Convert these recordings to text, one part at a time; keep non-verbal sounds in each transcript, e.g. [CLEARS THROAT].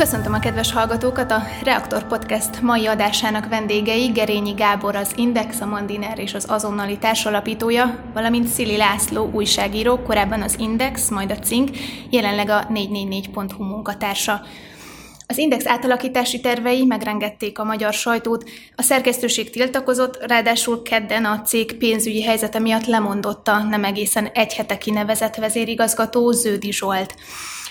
Köszöntöm a kedves hallgatókat! A Reaktor Podcast mai adásának vendégei Gerényi Gábor, az Index, a Mandiner és az azonnali társalapítója, valamint Szili László, újságíró, korábban az Index, majd a Cink, jelenleg a 444.hu munkatársa. Az Index átalakítási tervei megrengették a magyar sajtót, a szerkesztőség tiltakozott, ráadásul kedden a cég pénzügyi helyzete miatt lemondott a nem egészen egy hete kinevezett vezérigazgató Ződi Zsolt.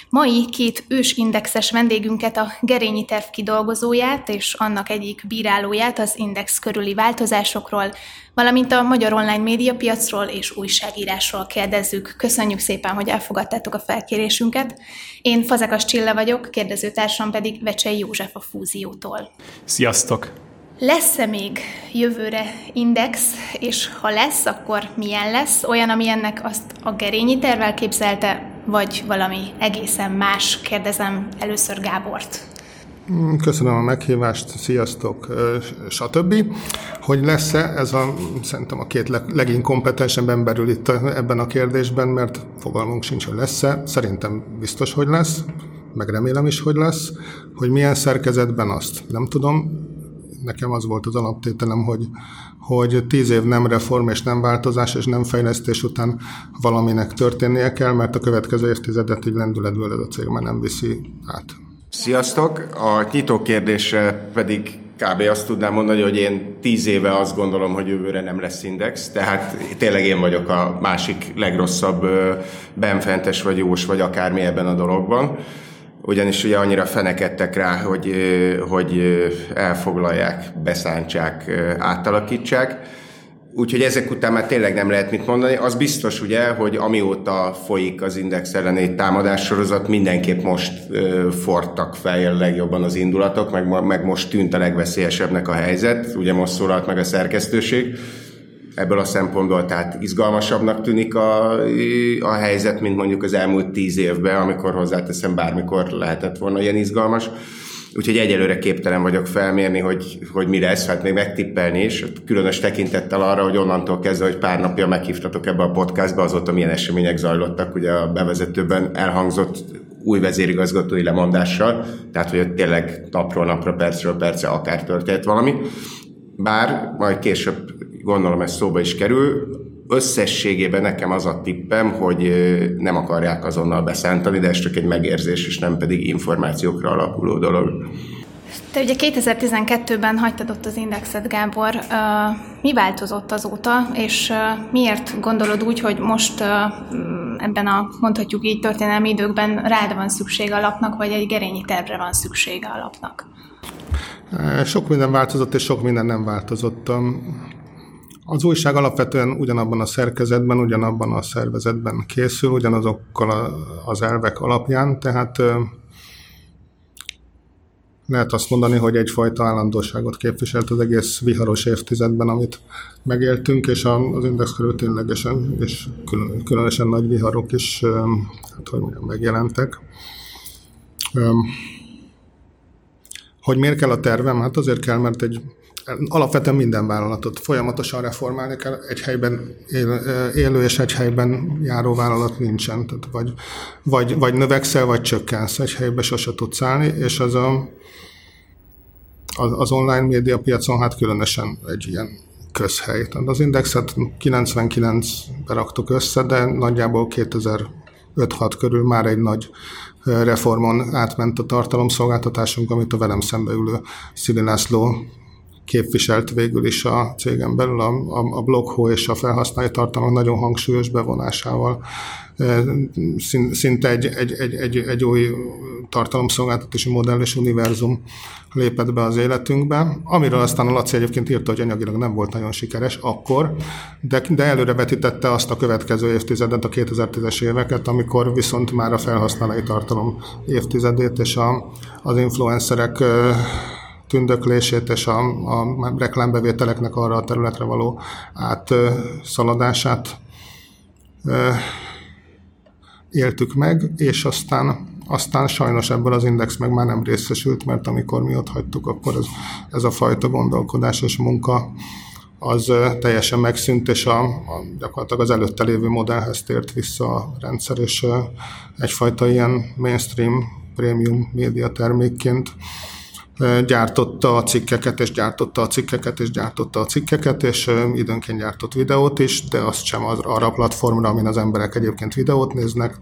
Mai két ős indexes vendégünket, a Gerényi terv kidolgozóját és annak egyik bírálóját az index körüli változásokról, valamint a magyar online médiapiacról és újságírásról kérdezzük. Köszönjük szépen, hogy elfogadtátok a felkérésünket. Én Fazekas Csilla vagyok, kérdezőtársam pedig Vecsei József a Fúziótól. Sziasztok! Lesz-e még jövőre index, és ha lesz, akkor milyen lesz? Olyan, ami ennek azt a gerényi tervel képzelte, vagy valami egészen más? Kérdezem először Gábort. Mm, köszönöm a meghívást, sziasztok, stb. Hogy lesz-e, ez a, szerintem a két leginkompetensebb emberül itt ebben a kérdésben, mert fogalmunk sincs, hogy lesz-e. Szerintem biztos, hogy lesz, meg remélem is, hogy lesz. Hogy milyen szerkezetben, azt nem tudom. Nekem az volt az alaptételem, hogy, hogy tíz év nem reform és nem változás és nem fejlesztés után valaminek történnie kell, mert a következő évtizedet így lendületből ez a cég már nem viszi át. Sziasztok! A nyitó kérdésre pedig kb. azt tudnám mondani, hogy én tíz éve azt gondolom, hogy jövőre nem lesz index, tehát tényleg én vagyok a másik legrosszabb benfentes vagy jós vagy akármi ebben a dologban ugyanis ugye annyira fenekedtek rá, hogy, hogy elfoglalják, beszántsák, átalakítsák. Úgyhogy ezek után már tényleg nem lehet mit mondani. Az biztos ugye, hogy amióta folyik az Index ellen egy támadássorozat, mindenképp most ö, fortak fel legjobban az indulatok, meg, meg most tűnt a legveszélyesebbnek a helyzet. Ugye most szólalt meg a szerkesztőség ebből a szempontból, tehát izgalmasabbnak tűnik a, a helyzet, mint mondjuk az elmúlt tíz évben, amikor hozzáteszem bármikor lehetett volna ilyen izgalmas. Úgyhogy egyelőre képtelen vagyok felmérni, hogy, hogy mi lesz, hát még megtippelni is, különös tekintettel arra, hogy onnantól kezdve, hogy pár napja meghívtatok ebbe a podcastba, azóta milyen események zajlottak, ugye a bevezetőben elhangzott új vezérigazgatói lemondással, tehát hogy tényleg napról napra, percről perce akár történt valami. Bár majd később gondolom ez szóba is kerül. Összességében nekem az a tippem, hogy nem akarják azonnal beszántani, de ez csak egy megérzés, és nem pedig információkra alapuló dolog. Te ugye 2012-ben hagytad ott az Indexet, Gábor. Mi változott azóta, és miért gondolod úgy, hogy most ebben a, mondhatjuk így, történelmi időkben rád van szüksége alapnak, vagy egy gerényi tervre van szüksége alapnak? Sok minden változott, és sok minden nem változott. Az újság alapvetően ugyanabban a szerkezetben, ugyanabban a szervezetben készül, ugyanazokkal az elvek alapján, tehát lehet azt mondani, hogy egyfajta állandóságot képviselt az egész viharos évtizedben, amit megéltünk, és az Index körül ténylegesen, és különösen nagy viharok is hát, hogy mondjam, megjelentek. Hogy miért kell a tervem? Hát azért kell, mert egy alapvetően minden vállalatot folyamatosan reformálni kell, egy helyben élő és egy helyben járó vállalat nincsen. Tehát vagy, vagy, vagy növekszel, vagy csökkensz, egy helyben sose tudsz állni, és az a, az online média piacon hát különösen egy ilyen közhely. Tehát az indexet 99-ben raktuk össze, de nagyjából 2005-6 körül már egy nagy reformon átment a tartalomszolgáltatásunk, amit a velem szembe ülő Szili László képviselt végül is a cégen belül a, a, a bloghó és a felhasználói tartalmak nagyon hangsúlyos bevonásával. Szinte egy, egy, egy, egy, egy új tartalomszolgáltatási modell és univerzum lépett be az életünkbe, amiről aztán a Laci egyébként írta, hogy anyagilag nem volt nagyon sikeres akkor, de, de előre vetítette azt a következő évtizedet, a 2010-es éveket, amikor viszont már a felhasználói tartalom évtizedét és a, az influencerek tündöklését és a, a reklámbevételeknek arra a területre való átszaladását éltük meg, és aztán, aztán sajnos ebből az index meg már nem részesült, mert amikor mi ott hagytuk, akkor ez, ez a fajta gondolkodás és munka az teljesen megszűnt, és a, a, gyakorlatilag az előtte lévő modellhez tért vissza a rendszer, és egyfajta ilyen mainstream prémium média termékként gyártotta a cikkeket, és gyártotta a cikkeket, és gyártotta a cikkeket, és időnként gyártott videót is, de azt sem az, arra a platformra, amin az emberek egyébként videót néznek,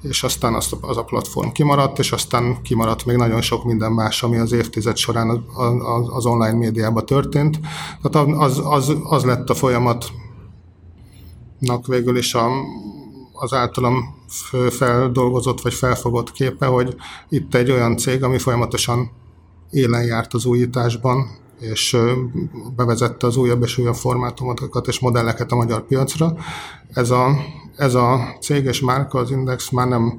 és aztán az, az a platform kimaradt, és aztán kimaradt még nagyon sok minden más, ami az évtized során az, az, az online médiában történt. Tehát az, az, az lett a folyamatnak végül is a, az általam feldolgozott vagy felfogott képe, hogy itt egy olyan cég, ami folyamatosan élen járt az újításban, és bevezette az újabb és újabb formátumokat és modelleket a magyar piacra. Ez a, ez a céges márka, az Index már nem,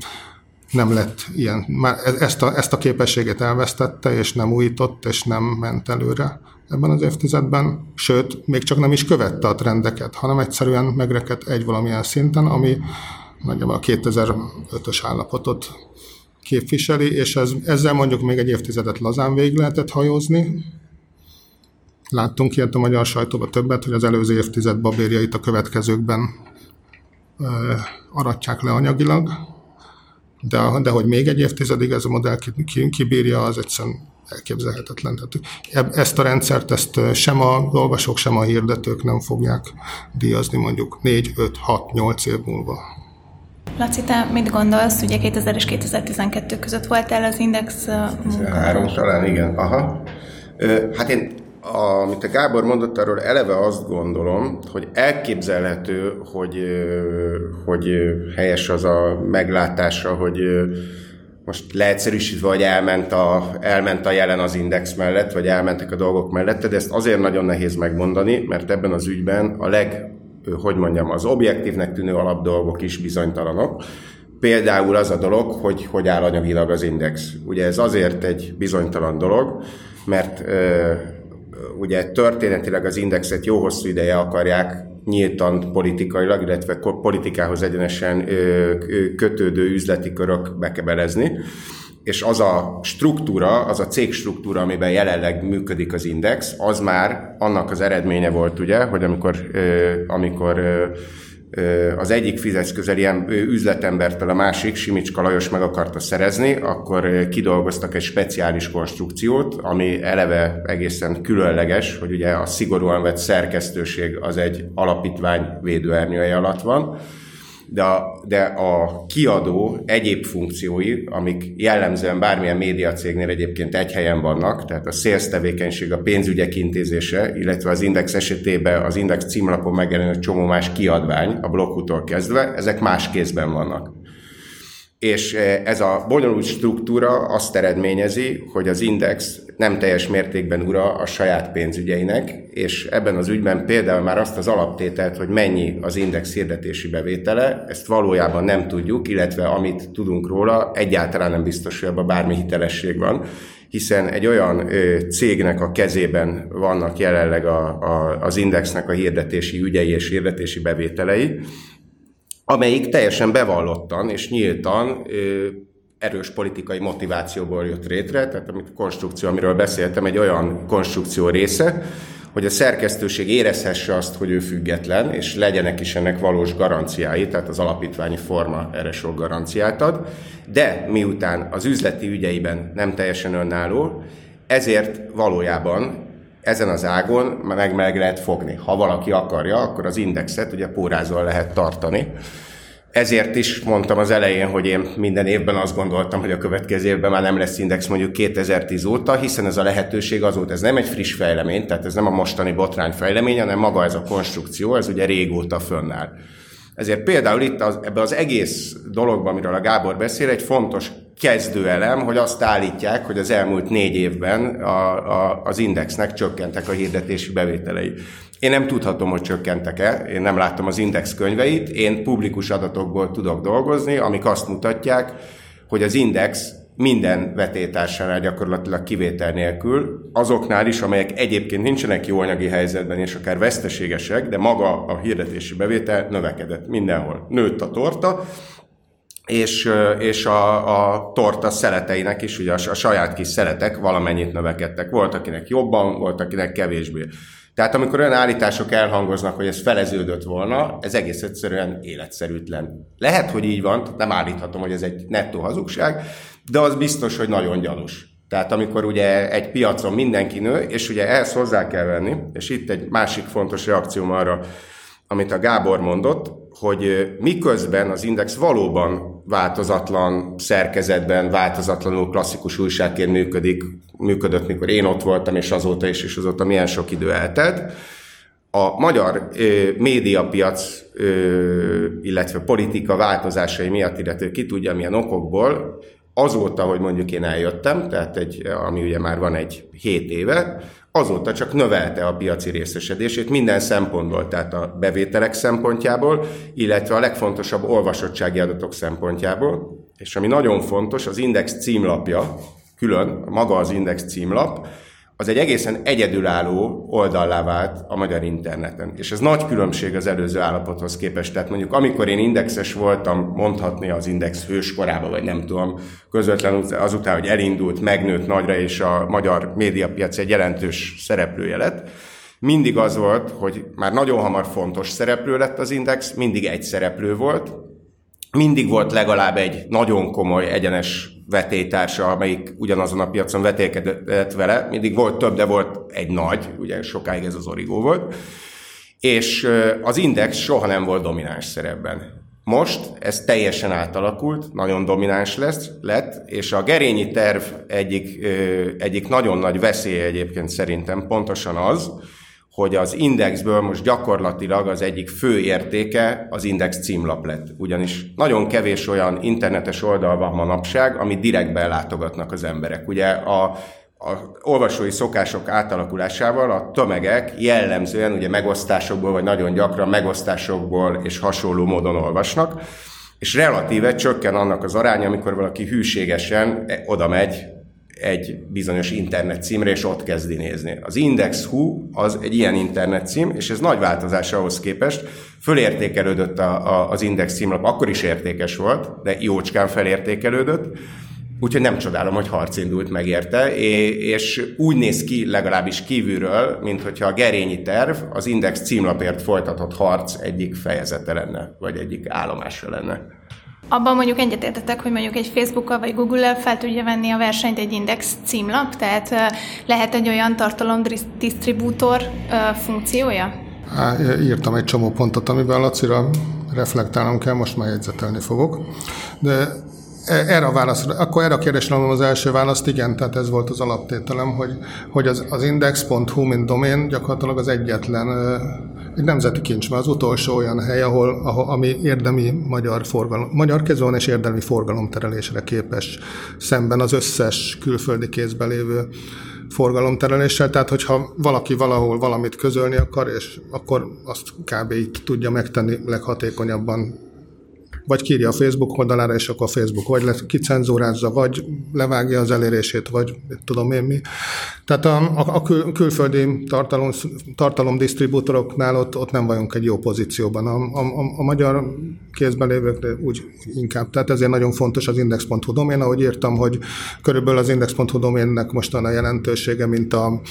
nem lett ilyen. Már e, ezt a, ezt a képességet elvesztette, és nem újított, és nem ment előre ebben az évtizedben, sőt, még csak nem is követte a trendeket, hanem egyszerűen megrekedt egy valamilyen szinten, ami nagyjából a 2005-ös állapotot képviseli, és ez, ezzel mondjuk még egy évtizedet lazán végig lehetett hajózni. Láttunk ilyet a magyar sajtóban többet, hogy az előző évtized babérjait a következőkben ö, aratják le anyagilag, de, de hogy még egy évtizedig ez a modell kibírja, az egyszerűen elképzelhetetlen. Tehát ezt a rendszert ezt sem a olvasók, sem a hirdetők nem fogják díjazni mondjuk 4, 5, 6, 8 év múlva. Laci, te mit gondolsz? Ugye 2000 és 2012 között voltál az Index Három talán, igen. Aha. Hát én, amit a Gábor mondott, arról eleve azt gondolom, hogy elképzelhető, hogy, hogy helyes az a meglátása, hogy most leegyszerűsítve, hogy elment a, elment a jelen az index mellett, vagy elmentek a dolgok mellett, de ezt azért nagyon nehéz megmondani, mert ebben az ügyben a leg hogy mondjam, az objektívnek tűnő alapdolgok is bizonytalanok. Például az a dolog, hogy hogy áll anyagilag az index. Ugye ez azért egy bizonytalan dolog, mert ugye történetileg az indexet jó hosszú ideje akarják nyíltan politikailag, illetve politikához egyenesen kötődő üzleti körök bekebelezni és az a struktúra, az a cég struktúra, amiben jelenleg működik az index, az már annak az eredménye volt, ugye, hogy amikor, amikor az egyik fizetsz ilyen üzletembertől a másik, Simicska Lajos meg akarta szerezni, akkor kidolgoztak egy speciális konstrukciót, ami eleve egészen különleges, hogy ugye a szigorúan vett szerkesztőség az egy alapítvány védőernyője alatt van, de a, de a kiadó egyéb funkciói, amik jellemzően bármilyen médiacégnél egyébként egy helyen vannak, tehát a sales tevékenység, a pénzügyek intézése, illetve az Index esetében az Index címlapon megjelenő csomó más kiadvány, a blokkutól kezdve, ezek más kézben vannak és eh, ez a bonyolult struktúra azt eredményezi, hogy az index nem teljes mértékben ura a saját pénzügyeinek, és ebben az ügyben például már azt az alaptételt, hogy mennyi az index hirdetési bevétele, ezt valójában nem tudjuk, illetve amit tudunk róla, egyáltalán nem biztos, hogy abban bármi hitelesség van, hiszen egy olyan ö, cégnek a kezében vannak jelenleg a, a, az indexnek a hirdetési ügyei és hirdetési bevételei, amelyik teljesen bevallottan és nyíltan erős politikai motivációból jött létre, tehát a konstrukció, amiről beszéltem, egy olyan konstrukció része, hogy a szerkesztőség érezhesse azt, hogy ő független, és legyenek is ennek valós garanciái, tehát az alapítványi forma erre sok garanciát ad, de miután az üzleti ügyeiben nem teljesen önálló, ezért valójában ezen az ágon meg meg lehet fogni. Ha valaki akarja, akkor az indexet ugye pórázol lehet tartani. Ezért is mondtam az elején, hogy én minden évben azt gondoltam, hogy a következő évben már nem lesz index mondjuk 2010 óta, hiszen ez a lehetőség azóta, ez nem egy friss fejlemény, tehát ez nem a mostani botrány fejlemény, hanem maga ez a konstrukció, ez ugye régóta fönnáll. Ezért például itt az, ebbe az egész dologban, amiről a Gábor beszél, egy fontos kezdőelem, hogy azt állítják, hogy az elmúlt négy évben a, a, az indexnek csökkentek a hirdetési bevételei. Én nem tudhatom, hogy csökkentek-e, én nem láttam az index könyveit, én publikus adatokból tudok dolgozni, amik azt mutatják, hogy az index minden vetétársánál gyakorlatilag kivétel nélkül, azoknál is, amelyek egyébként nincsenek jó anyagi helyzetben és akár veszteségesek, de maga a hirdetési bevétel növekedett mindenhol. Nőtt a torta, és, és a, a torta szeleteinek is, ugye a, a saját kis szeletek valamennyit növekedtek. Volt, akinek jobban, volt, akinek kevésbé. Tehát amikor olyan állítások elhangoznak, hogy ez feleződött volna, ez egész egyszerűen életszerűtlen. Lehet, hogy így van, nem állíthatom, hogy ez egy nettó hazugság, de az biztos, hogy nagyon gyanús. Tehát amikor ugye egy piacon mindenki nő, és ugye ehhez hozzá kell venni, és itt egy másik fontos reakcióm arra, amit a Gábor mondott, hogy miközben az Index valóban változatlan szerkezetben, változatlanul klasszikus újságként működik, működött, mikor én ott voltam, és azóta is, és azóta milyen sok idő eltelt, a magyar ö, médiapiac, ö, illetve politika változásai miatt, illetve ki tudja milyen okokból, azóta, hogy mondjuk én eljöttem, tehát egy, ami ugye már van egy hét éve, azóta csak növelte a piaci részesedését minden szempontból, tehát a bevételek szempontjából, illetve a legfontosabb olvasottsági adatok szempontjából. És ami nagyon fontos, az Index címlapja, külön, maga az Index címlap, az egy egészen egyedülálló oldallá vált a magyar interneten. És ez nagy különbség az előző állapothoz képest. Tehát mondjuk amikor én indexes voltam, mondhatni az index hőskorába, vagy nem tudom, közvetlenül azután, hogy elindult, megnőtt nagyra, és a magyar médiapiac egy jelentős szereplője lett, mindig az volt, hogy már nagyon hamar fontos szereplő lett az index, mindig egy szereplő volt, mindig volt legalább egy nagyon komoly egyenes vetétársa, amelyik ugyanazon a piacon vetélkedett vele. Mindig volt több, de volt egy nagy, ugye sokáig ez az origó volt. És az Index soha nem volt domináns szerepben. Most ez teljesen átalakult, nagyon domináns lesz, lett, és a gerényi terv egyik, egyik nagyon nagy veszélye egyébként szerintem pontosan az, hogy az indexből most gyakorlatilag az egyik fő értéke az index címlap lett. Ugyanis nagyon kevés olyan internetes oldal van manapság, amit direktben látogatnak az emberek. Ugye a, a olvasói szokások átalakulásával a tömegek jellemzően ugye megosztásokból, vagy nagyon gyakran megosztásokból és hasonló módon olvasnak, és relatíve csökken annak az aránya, amikor valaki hűségesen oda megy egy bizonyos internet címre, és ott kezdi nézni. Az Index.hu az egy ilyen internet cím, és ez nagy változás ahhoz képest. Fölértékelődött a, a, az Index címlap, akkor is értékes volt, de jócskán felértékelődött, úgyhogy nem csodálom, hogy harc indult meg érte, és úgy néz ki legalábbis kívülről, mint hogyha a gerényi terv az Index címlapért folytatott harc egyik fejezete lenne, vagy egyik állomása lenne. Abban mondjuk egyetértetek, hogy mondjuk egy Facebookkal vagy Google-el fel tudja venni a versenyt egy index címlap, tehát lehet egy olyan tartalomdisztribútor funkciója? Há, írtam egy csomó pontot, amiben Lacira reflektálnom kell, most már jegyzetelni fogok. De erre a válasz, akkor erre a kérdésre az első választ, igen, tehát ez volt az alaptételem, hogy, hogy az, az index.hu, mint domén gyakorlatilag az egyetlen egy nemzeti kincs, mert az utolsó olyan hely, ahol, ahol ami érdemi magyar, forgalom, magyar kezon és érdemi forgalomterelésre képes szemben az összes külföldi kézben lévő forgalomtereléssel, tehát hogyha valaki valahol valamit közölni akar, és akkor azt kb. így tudja megtenni leghatékonyabban vagy kírja a Facebook oldalára, és akkor a Facebook vagy le, kicenzúrázza, vagy levágja az elérését, vagy tudom én mi. Tehát a, a, a kül, külföldi tartalom, tartalomdisztribútoroknál ott, ott nem vagyunk egy jó pozícióban. A, a, a magyar kézben lévők úgy inkább. Tehát ezért nagyon fontos az index.hu domén, ahogy írtam, hogy körülbelül az index.hu doménnek mostan a jelentősége, mint a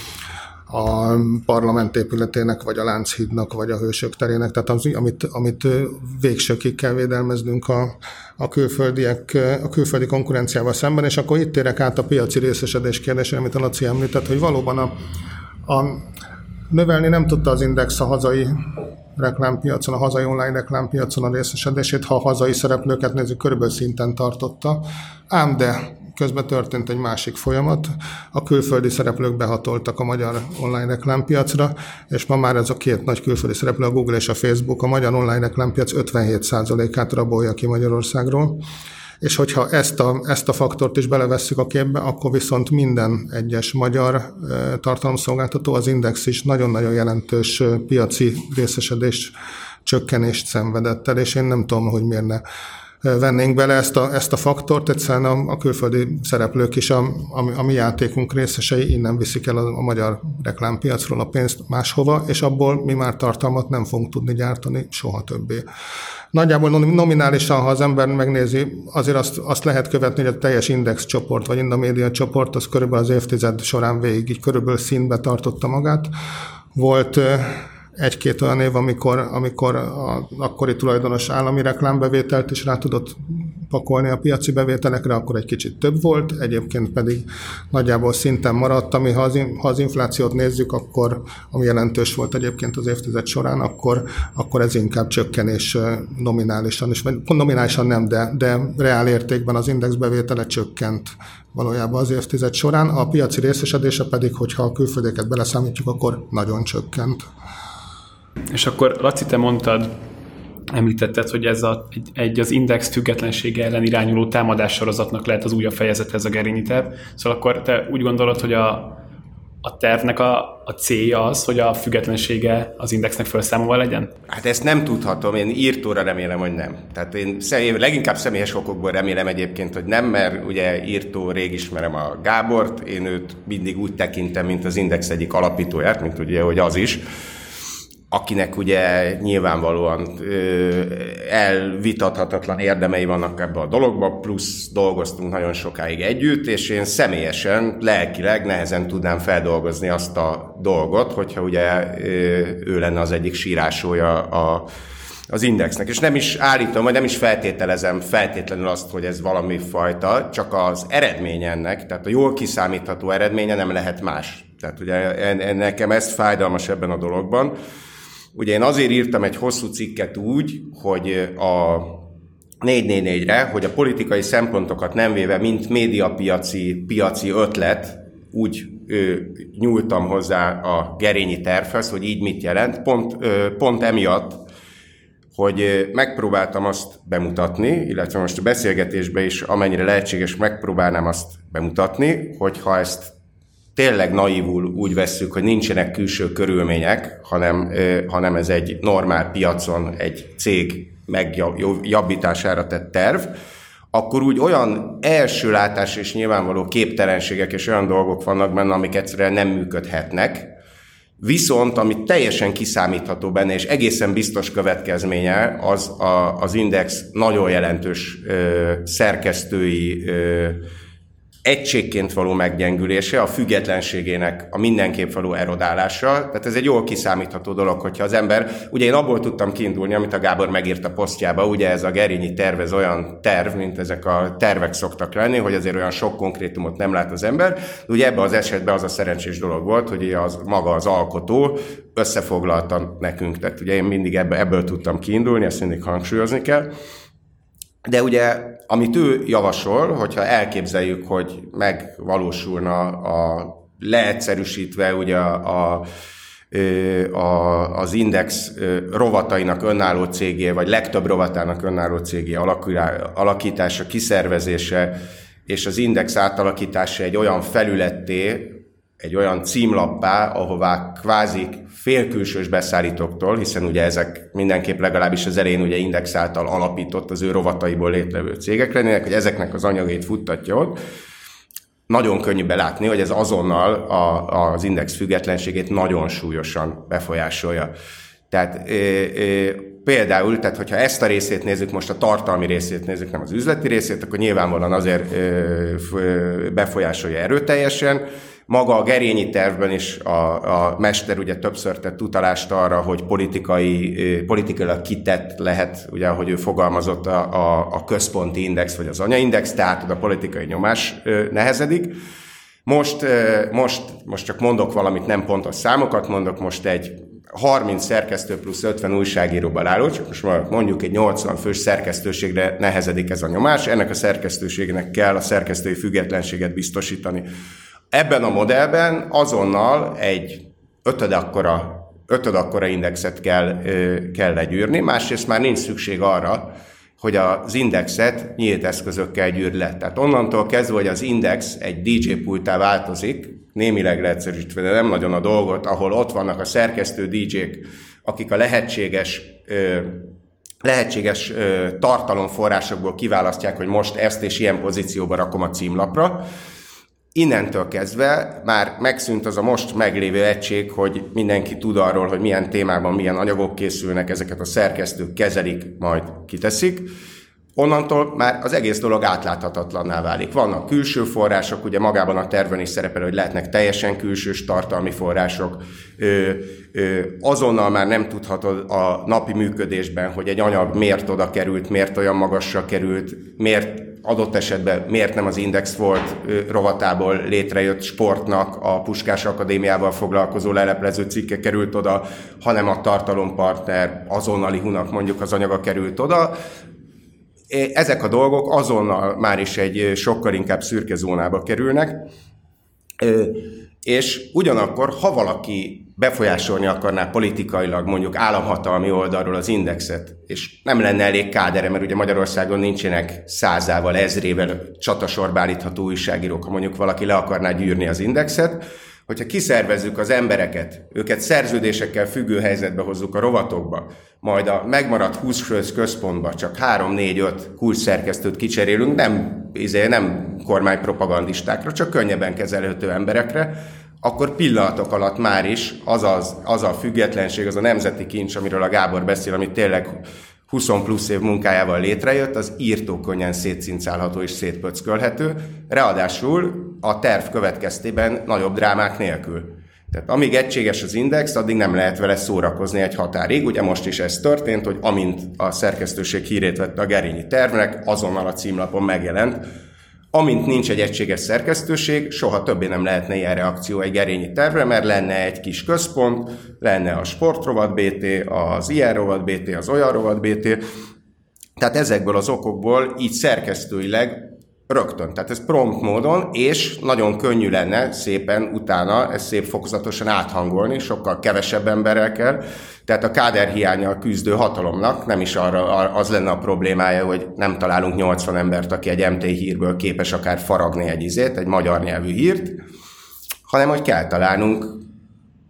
a parlament épületének, vagy a Lánchídnak, vagy a Hősök terének, tehát az, amit, amit végsőkig kell védelmeznünk a, a külföldiek, a külföldi konkurenciával szemben, és akkor itt térek át a piaci részesedés kérdésére, amit a Laci említett, hogy valóban a, a növelni nem tudta az Index a hazai reklámpiacon, a hazai online reklámpiacon a részesedését, ha a hazai szereplőket nézzük, körülbelül szinten tartotta. Ám de közben történt egy másik folyamat. A külföldi szereplők behatoltak a magyar online reklámpiacra, és ma már ez a két nagy külföldi szereplő, a Google és a Facebook, a magyar online reklámpiac 57%-át rabolja ki Magyarországról. És hogyha ezt a, ezt a faktort is belevesszük a képbe, akkor viszont minden egyes magyar e, tartalomszolgáltató, az Index is nagyon-nagyon jelentős piaci részesedés csökkenést szenvedett el, és én nem tudom, hogy miért ne vennénk bele ezt a, ezt a faktort, egyszerűen a, a külföldi szereplők is, a, a, a mi játékunk részesei innen viszik el a, a magyar reklámpiacról a pénzt máshova, és abból mi már tartalmat nem fogunk tudni gyártani soha többé. Nagyjából nominálisan, ha az ember megnézi, azért azt, azt lehet követni, hogy a teljes index csoport, vagy Indamédia csoport, az körülbelül az évtized során végig így körülbelül színbe tartotta magát Volt egy-két olyan év, amikor, amikor a akkori tulajdonos állami reklámbevételt is rá tudott pakolni a piaci bevételekre, akkor egy kicsit több volt, egyébként pedig nagyjából szinten maradt, ami ha az, ha az inflációt nézzük, akkor, ami jelentős volt egyébként az évtized során, akkor, akkor ez inkább csökkenés nominálisan is, vagy nominálisan nem, de, de reál értékben az index bevétele csökkent valójában az évtized során, a piaci részesedése pedig, hogyha a külföldéket beleszámítjuk, akkor nagyon csökkent. És akkor Laci, te mondtad, említetted, hogy ez a, egy, egy az index függetlensége ellen irányuló támadássorozatnak lehet az újabb fejezet ez a Gerényi terv. Szóval akkor te úgy gondolod, hogy a, a tervnek a, a célja az, hogy a függetlensége az indexnek felszámolva legyen? Hát ezt nem tudhatom, én írtóra remélem, hogy nem. Tehát én, én leginkább személyes okokból remélem egyébként, hogy nem, mert ugye írtó rég ismerem a Gábort, én őt mindig úgy tekintem, mint az index egyik alapítóját, mint ugye, hogy az is akinek ugye nyilvánvalóan ö, elvitathatatlan érdemei vannak ebbe a dologba, plusz dolgoztunk nagyon sokáig együtt, és én személyesen, lelkileg nehezen tudnám feldolgozni azt a dolgot, hogyha ugye ö, ő lenne az egyik sírásója a, az indexnek. És nem is állítom, vagy nem is feltételezem feltétlenül azt, hogy ez valami fajta, csak az eredmény ennek, tehát a jól kiszámítható eredménye nem lehet más. Tehát ugye nekem ez fájdalmas ebben a dologban, Ugye én azért írtam egy hosszú cikket úgy, hogy a 444-re, hogy a politikai szempontokat nem véve, mint médiapiaci piaci ötlet, úgy ö, nyúltam hozzá a gerényi tervhez, hogy így mit jelent. Pont, ö, pont emiatt, hogy megpróbáltam azt bemutatni, illetve most a beszélgetésben is, amennyire lehetséges, megpróbálnám azt bemutatni, hogy ha ezt tényleg naívul úgy vesszük, hogy nincsenek külső körülmények, hanem, hanem ez egy normál piacon egy cég megjabbítására tett terv, akkor úgy olyan első látás és nyilvánvaló képtelenségek és olyan dolgok vannak benne, amik egyszerűen nem működhetnek, Viszont, ami teljesen kiszámítható benne, és egészen biztos következménye, az a, az index nagyon jelentős ö, szerkesztői ö, egységként való meggyengülése, a függetlenségének a mindenképp való erodálása. Tehát ez egy jól kiszámítható dolog, hogyha az ember, ugye én abból tudtam kiindulni, amit a Gábor megírt a posztjába, ugye ez a Gerényi terv, ez olyan terv, mint ezek a tervek szoktak lenni, hogy azért olyan sok konkrétumot nem lát az ember. De ugye ebben az esetben az a szerencsés dolog volt, hogy az, maga az alkotó összefoglalta nekünk. Tehát ugye én mindig ebből, ebből tudtam kiindulni, ezt mindig hangsúlyozni kell. De ugye, amit ő javasol, hogyha elképzeljük, hogy megvalósulna a leegyszerűsítve ugye a, a a, az Index rovatainak önálló cégé, vagy legtöbb rovatának önálló cégé alakítása, kiszervezése, és az Index átalakítása egy olyan felületté, egy olyan címlappá, ahová kvázi félkülsős beszállítóktól, hiszen ugye ezek mindenképp legalábbis az elején ugye Index által alapított az ő rovataiból létlevő cégek lennének, hogy ezeknek az anyagait futtatja ott, nagyon könnyű belátni, hogy ez azonnal a, az index függetlenségét nagyon súlyosan befolyásolja. Tehát ö, ö, például, tehát hogyha ezt a részét nézzük, most a tartalmi részét nézzük, nem az üzleti részét, akkor nyilvánvalóan azért ö, ö, befolyásolja erőteljesen, maga a Gerényi tervben is a, a mester ugye többször tett utalást arra, hogy politikai, politikailag kitett lehet, ugye ahogy ő fogalmazott a, a, a központi index, vagy az anyaindex, tehát a politikai nyomás nehezedik. Most, most, most csak mondok valamit, nem pontos számokat mondok, most egy 30 szerkesztő plusz 50 újságíróval álló, csak most mondjuk egy 80 fős szerkesztőségre nehezedik ez a nyomás, ennek a szerkesztőségnek kell a szerkesztői függetlenséget biztosítani. Ebben a modellben azonnal egy ötöd akkora, ötöd akkora indexet kell, kell legyűrni, másrészt már nincs szükség arra, hogy az indexet nyílt eszközökkel gyűr le. Tehát onnantól kezdve, hogy az index egy DJ pultá változik, némileg leegyszerűsítve, de nem nagyon a dolgot, ahol ott vannak a szerkesztő DJ-k, akik a lehetséges lehetséges tartalomforrásokból kiválasztják, hogy most ezt és ilyen pozícióba rakom a címlapra, innentől kezdve már megszűnt az a most meglévő egység, hogy mindenki tud arról, hogy milyen témában milyen anyagok készülnek, ezeket a szerkesztők kezelik, majd kiteszik. Onnantól már az egész dolog átláthatatlanná válik. Vannak külső források, ugye magában a terven is szerepel, hogy lehetnek teljesen külsős tartalmi források. Ö, ö, azonnal már nem tudhatod a napi működésben, hogy egy anyag miért oda került, miért olyan magasra került, miért adott esetben miért nem az Index volt rovatából létrejött sportnak a Puskás Akadémiával foglalkozó leleplező cikke került oda, hanem a tartalompartner azonnali hunak mondjuk az anyaga került oda. Ezek a dolgok azonnal már is egy sokkal inkább szürke zónába kerülnek, és ugyanakkor, ha valaki befolyásolni akarná politikailag mondjuk államhatalmi oldalról az indexet, és nem lenne elég kádere, mert ugye Magyarországon nincsenek százával, ezrével csatasorba állítható újságírók, ha mondjuk valaki le akarná gyűrni az indexet, hogyha kiszervezzük az embereket, őket szerződésekkel függő helyzetbe hozzuk a rovatokba, majd a megmaradt 20 főz központba csak 3-4-5 kulcs szerkesztőt kicserélünk, nem, izé, nem kormánypropagandistákra, csak könnyebben kezelhető emberekre, akkor pillanatok alatt már is az, az, az a függetlenség, az a nemzeti kincs, amiről a Gábor beszél, ami tényleg 20 plusz év munkájával létrejött, az írtó könnyen szétszincálható és szétpöckölhető, ráadásul a terv következtében nagyobb drámák nélkül. Tehát amíg egységes az index, addig nem lehet vele szórakozni egy határig. Ugye most is ez történt, hogy amint a szerkesztőség hírét vette a gerényi tervnek, azonnal a címlapon megjelent, Amint nincs egy egységes szerkesztőség, soha többé nem lehetne ilyen reakció egy gerényi tervre, mert lenne egy kis központ, lenne a sportrovat BT, az ilyen rovat BT, az olyan rovat BT, tehát ezekből az okokból így szerkesztőileg rögtön. Tehát ez prompt módon, és nagyon könnyű lenne szépen utána ezt szép fokozatosan áthangolni, sokkal kevesebb emberrel kell. Tehát a káderhiányjal küzdő hatalomnak nem is arra az lenne a problémája, hogy nem találunk 80 embert, aki egy MT hírből képes akár faragni egy izét, egy magyar nyelvű hírt, hanem hogy kell találnunk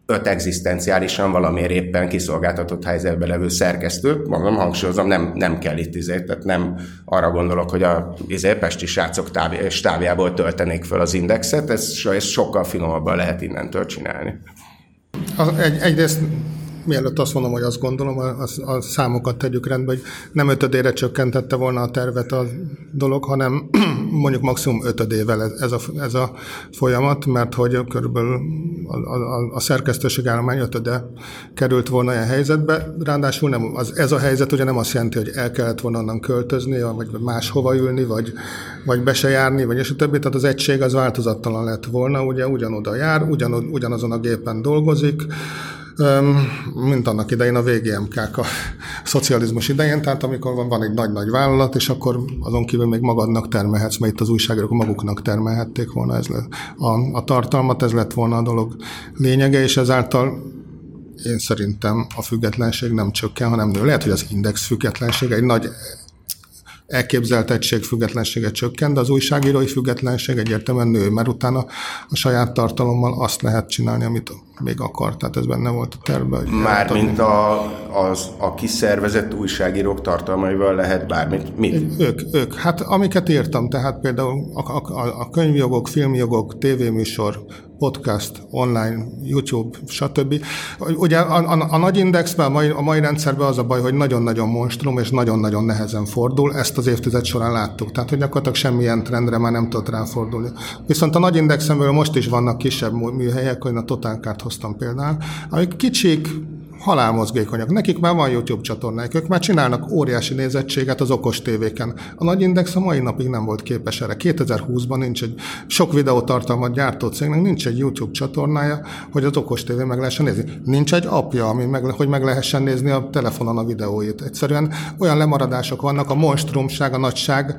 öt egzisztenciálisan valamiért éppen kiszolgáltatott helyzetben levő szerkesztő, mondom, hangsúlyozom, nem, nem kell itt izé, tehát nem arra gondolok, hogy a izé, pesti srácok stábjából töltenék fel az indexet, ez, ez sokkal finomabban lehet innentől csinálni. Egy, egyrészt mielőtt azt mondom, hogy azt gondolom, a, a számokat tegyük rendbe, hogy nem ötödére csökkentette volna a tervet a dolog, hanem [CLEARS THROAT] mondjuk maximum ötödével ez a, ez a folyamat, mert hogy körülbelül a, a, a szerkesztőség állomány ötöde került volna ilyen helyzetbe. Ráadásul nem, az, ez a helyzet ugye nem azt jelenti, hogy el kellett volna onnan költözni, vagy máshova ülni, vagy, vagy be se járni, vagy és a többi. Tehát az egység az változattalan lett volna, ugye ugyanoda jár, ugyan, ugyanazon a gépen dolgozik, mint annak idején a VGMK-k a [LAUGHS] szocializmus idején, tehát amikor van, egy nagy-nagy vállalat, és akkor azon kívül még magadnak termelhetsz, mert itt az újságírók maguknak termelhették volna ez lett a, a tartalmat, ez lett volna a dolog lényege, és ezáltal én szerintem a függetlenség nem csökken, hanem nő. Lehet, hogy az index függetlenség egy nagy elképzelt egység függetlensége csökken, de az újságírói függetlenség egyértelműen nő, mert utána a saját tartalommal azt lehet csinálni, amit még akar. Tehát ez benne volt a tervben. Mármint a, az, a kiszervezett újságírók tartalmaival lehet bármit. Mit? Ők, ők. Hát amiket írtam, tehát például a, a, a könyvjogok, filmjogok, tévéműsor, podcast, online, YouTube, stb. Ugye a, a, a nagy indexben, a mai, a mai rendszerben az a baj, hogy nagyon-nagyon monstrum, és nagyon-nagyon nehezen fordul. Ezt az évtized során láttuk. Tehát, hogy gyakorlatilag semmilyen trendre már nem tudott ráfordulni. Viszont a nagy indexemből most is vannak kisebb műhelyek, hogy a Totálkárt hoztam például, amik kicsik, halálmozgékonyak. Nekik már van YouTube csatornájuk, ők már csinálnak óriási nézettséget az okos tévéken. A nagy index a mai napig nem volt képes erre. 2020-ban nincs egy sok videótartalmat gyártó cégnek, nincs egy YouTube csatornája, hogy az okos tévé meg lehessen nézni. Nincs egy apja, ami meg, hogy meg lehessen nézni a telefonon a videóit. Egyszerűen olyan lemaradások vannak, a monstrumság, a nagyság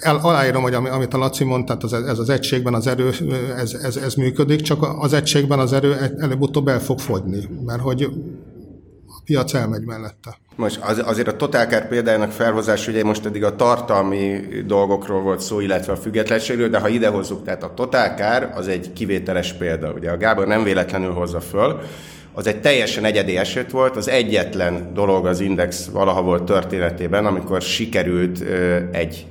el, aláírom, hogy amit a Laci mondta, tehát ez az egységben az erő, ez, ez, ez működik, csak az egységben az erő előbb-utóbb el fog fogyni, mert hogy a piac elmegy mellette. Most az, azért a Totálkár példájának felhozás, ugye most eddig a tartalmi dolgokról volt szó, illetve a függetlenségről, de ha idehozzuk, tehát a Totálkár az egy kivételes példa. Ugye a Gábor nem véletlenül hozza föl, az egy teljesen egyedi eset volt, az egyetlen dolog az Index valaha volt történetében, amikor sikerült egy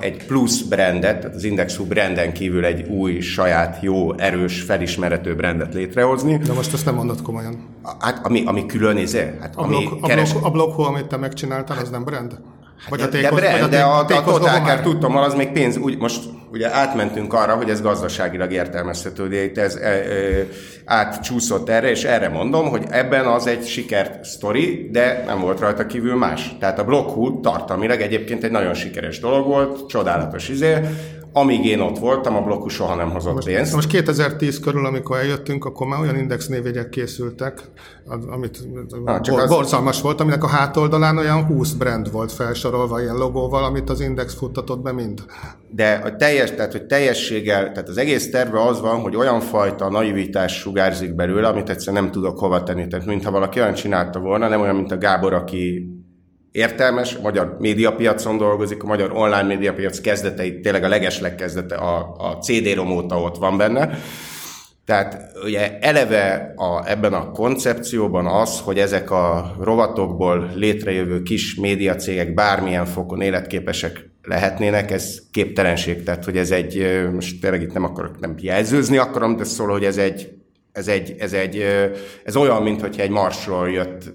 egy plusz brandet, tehát az Indexu branden kívül egy új, saját, jó, erős, felismerető brandet létrehozni. De most ezt nem mondod komolyan. Hát ami, ami külön izé? Hát, a, ami blog, keres... a, blog, a bloghol, amit te megcsináltál, az nem brand? Vagy a tékos, de, vagy a, de a, a Total tudtam, az még pénz, úgy, most ugye átmentünk arra, hogy ez gazdaságilag értelmezhető, de itt ez e, e, átcsúszott erre, és erre mondom, hogy ebben az egy sikert sztori, de nem volt rajta kívül más. Tehát a Blockhood tartalmilag egyébként egy nagyon sikeres dolog volt, csodálatos izé, amíg én ott voltam, a blokkus soha nem hozott most, pénzt. Most 2010 körül, amikor eljöttünk, akkor már olyan index névjegyek készültek, amit Na, csak az... borzalmas volt, aminek a hátoldalán olyan 20 brand volt felsorolva ilyen logóval, amit az index futtatott be mind. De a teljes, tehát, hogy teljességgel, tehát az egész terve az van, hogy olyan fajta naivitás sugárzik belőle, amit egyszerűen nem tudok hova tenni. Tehát mintha valaki olyan csinálta volna, nem olyan, mint a Gábor, aki értelmes, a magyar médiapiacon dolgozik, a magyar online médiapiac kezdetei, tényleg a legesleg kezdete a, a CD-rom óta ott van benne. Tehát ugye eleve a, ebben a koncepcióban az, hogy ezek a rovatokból létrejövő kis médiacégek bármilyen fokon életképesek lehetnének, ez képtelenség. Tehát, hogy ez egy, most tényleg itt nem akarok nem jelzőzni akarom, de szól, hogy ez egy, ez egy, ez egy, ez olyan, mintha egy marsról jött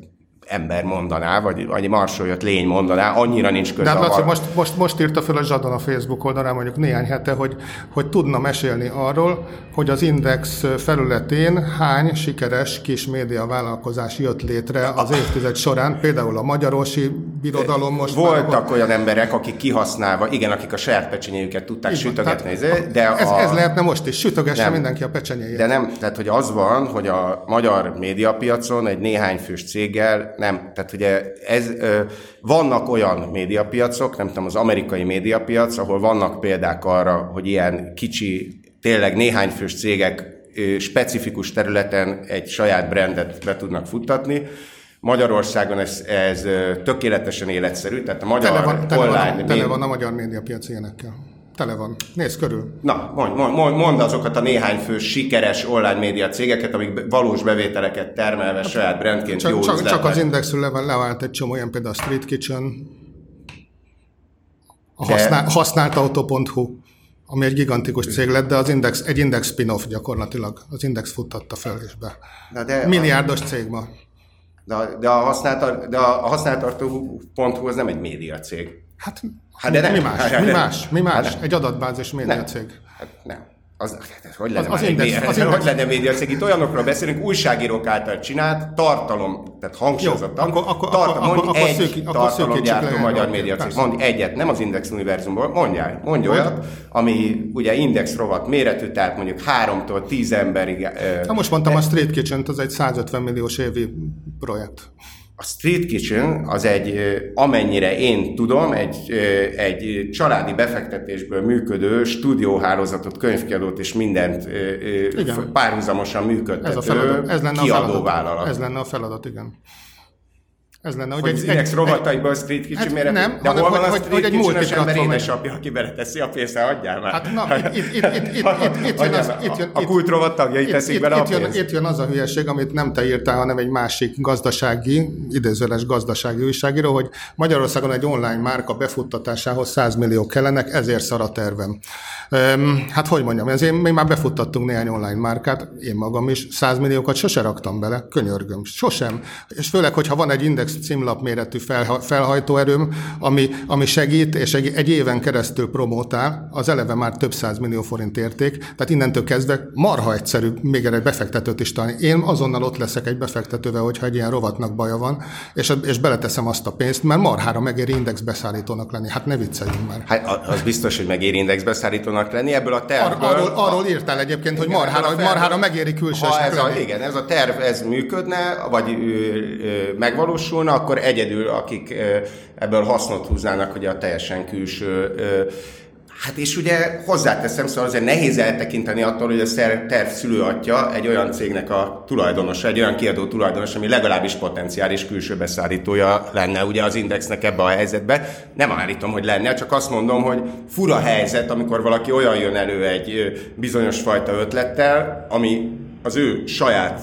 ember mondaná, vagy, vagy marsoljött lény mondaná, annyira nincs köze. De hát Laci, most, most, most írta fel a Zsadon a Facebook oldalán mondjuk néhány hete, hogy, hogy tudna mesélni arról, hogy az Index felületén hány sikeres kis média vállalkozás jött létre az évtized során, például a Magyarosi Birodalom most Voltak már, olyan emberek, akik kihasználva, igen, akik a saját pecsenyéjüket tudták igen, sütögetni, tehát, de ez, a, ez lehetne most is, sütögesse nem, mindenki a pecsenyéjét. De nem, tehát hogy az van, hogy a magyar médiapiacon egy néhány fős céggel nem. Tehát ugye ez, vannak olyan médiapiacok, nem tudom, az amerikai médiapiac, ahol vannak példák arra, hogy ilyen kicsi, tényleg néhány fős cégek specifikus területen egy saját brandet be tudnak futtatni. Magyarországon ez, ez tökéletesen életszerű, tehát a magyar tele van, tele online... Van, tele van a magyar médiapiac ilyenekkel. Tele van. Nézd körül. Na, mondd, mond, mond azokat a néhány fő sikeres online média cégeket, amik valós bevételeket termelve hát, saját brandként csak, jó csak, csak az indexről le, levált egy csomó, olyan például a Street Kitchen, a használ, használtautó.hu, ami egy gigantikus cég lett, de az index, egy index spin-off gyakorlatilag. Az index futtatta fel és be. De de Milliárdos cég ma. De, a, de a használtartó.hu az nem egy média cég. Hát Hát de nem. Mi más? Hát, mi más? Mi más? Hát, Egy adatbázis médiacég. Hát nem. Az, hát hogy lenne, az, az index, média, az index. hogy lenne médiacég? Itt olyanokról beszélünk, újságírók által csinált, tartalom, tehát hangsúlyozottan, akkor, akkor, tartalom, akkor, akkor, egy szűk, tartalomgyártó magyar médiacég. Mondj egyet, nem az Index univerzumból, mondjál, mondj olyat, ami ugye Index rovat méretű, tehát mondjuk háromtól tíz emberig. Hát most mondtam, a Street Kitchen, az egy 150 milliós évi projekt. A Street Kitchen az egy, amennyire én tudom, egy, egy családi befektetésből működő stúdióhálózatot, könyvkiadót és mindent igen. párhuzamosan működtető ez a feladat. Ez lenne kiadó a feladat. vállalat. Ez lenne a feladat, igen. Ez lenne, hogy, hogy egy, egy, rovataiból a street kitchen hát méret, nem, de hol van hogy, a street hogy, hogy egy ember édesapja, aki beleteszi a pénzt, adjál már. Hát na, itt, itt, itt, itt, itt, itt jön az, itt jön, a kult rovat tagjai teszik bele a pénzt. Itt jön az a hülyeség, amit nem te írtál, hanem egy másik gazdasági, idézőles gazdasági újságíró, hogy Magyarországon egy online márka befuttatásához 100 millió kellenek, ezért szar a tervem. Hát hogy mondjam, ezért még már befuttattunk néhány online márkát, én magam is, 100 milliókat sose raktam bele, könyörgöm, sosem. És főleg, hogyha van egy index címlap méretű felhajtóerőm, ami, ami segít, és egy, egy éven keresztül promótál, az eleve már több száz millió forint érték, tehát innentől kezdve marha egyszerű még egy befektetőt is találni. Én azonnal ott leszek egy befektetővel, hogyha egy ilyen rovatnak baja van, és, és beleteszem azt a pénzt, mert marhára megéri index beszállítónak lenni. Hát ne vicceljünk már. Hát az biztos, hogy megéri index beszállítónak lenni, ebből a tervből... Ar- arról, arról írtál egyébként, hogy marhára, hogy marhára megéri külső ez a, Igen, ez a terv, ez működne, vagy ö, ö, megvalósul, volna, akkor egyedül, akik ebből hasznot húznának, hogy a teljesen külső Hát és ugye hozzáteszem, szóval azért nehéz eltekinteni attól, hogy a terv szülőatja egy olyan cégnek a tulajdonosa, egy olyan kiadó tulajdonos, ami legalábbis potenciális külső beszállítója lenne ugye az Indexnek ebbe a helyzetbe. Nem állítom, hogy lenne, csak azt mondom, hogy fura helyzet, amikor valaki olyan jön elő egy bizonyos fajta ötlettel, ami az ő saját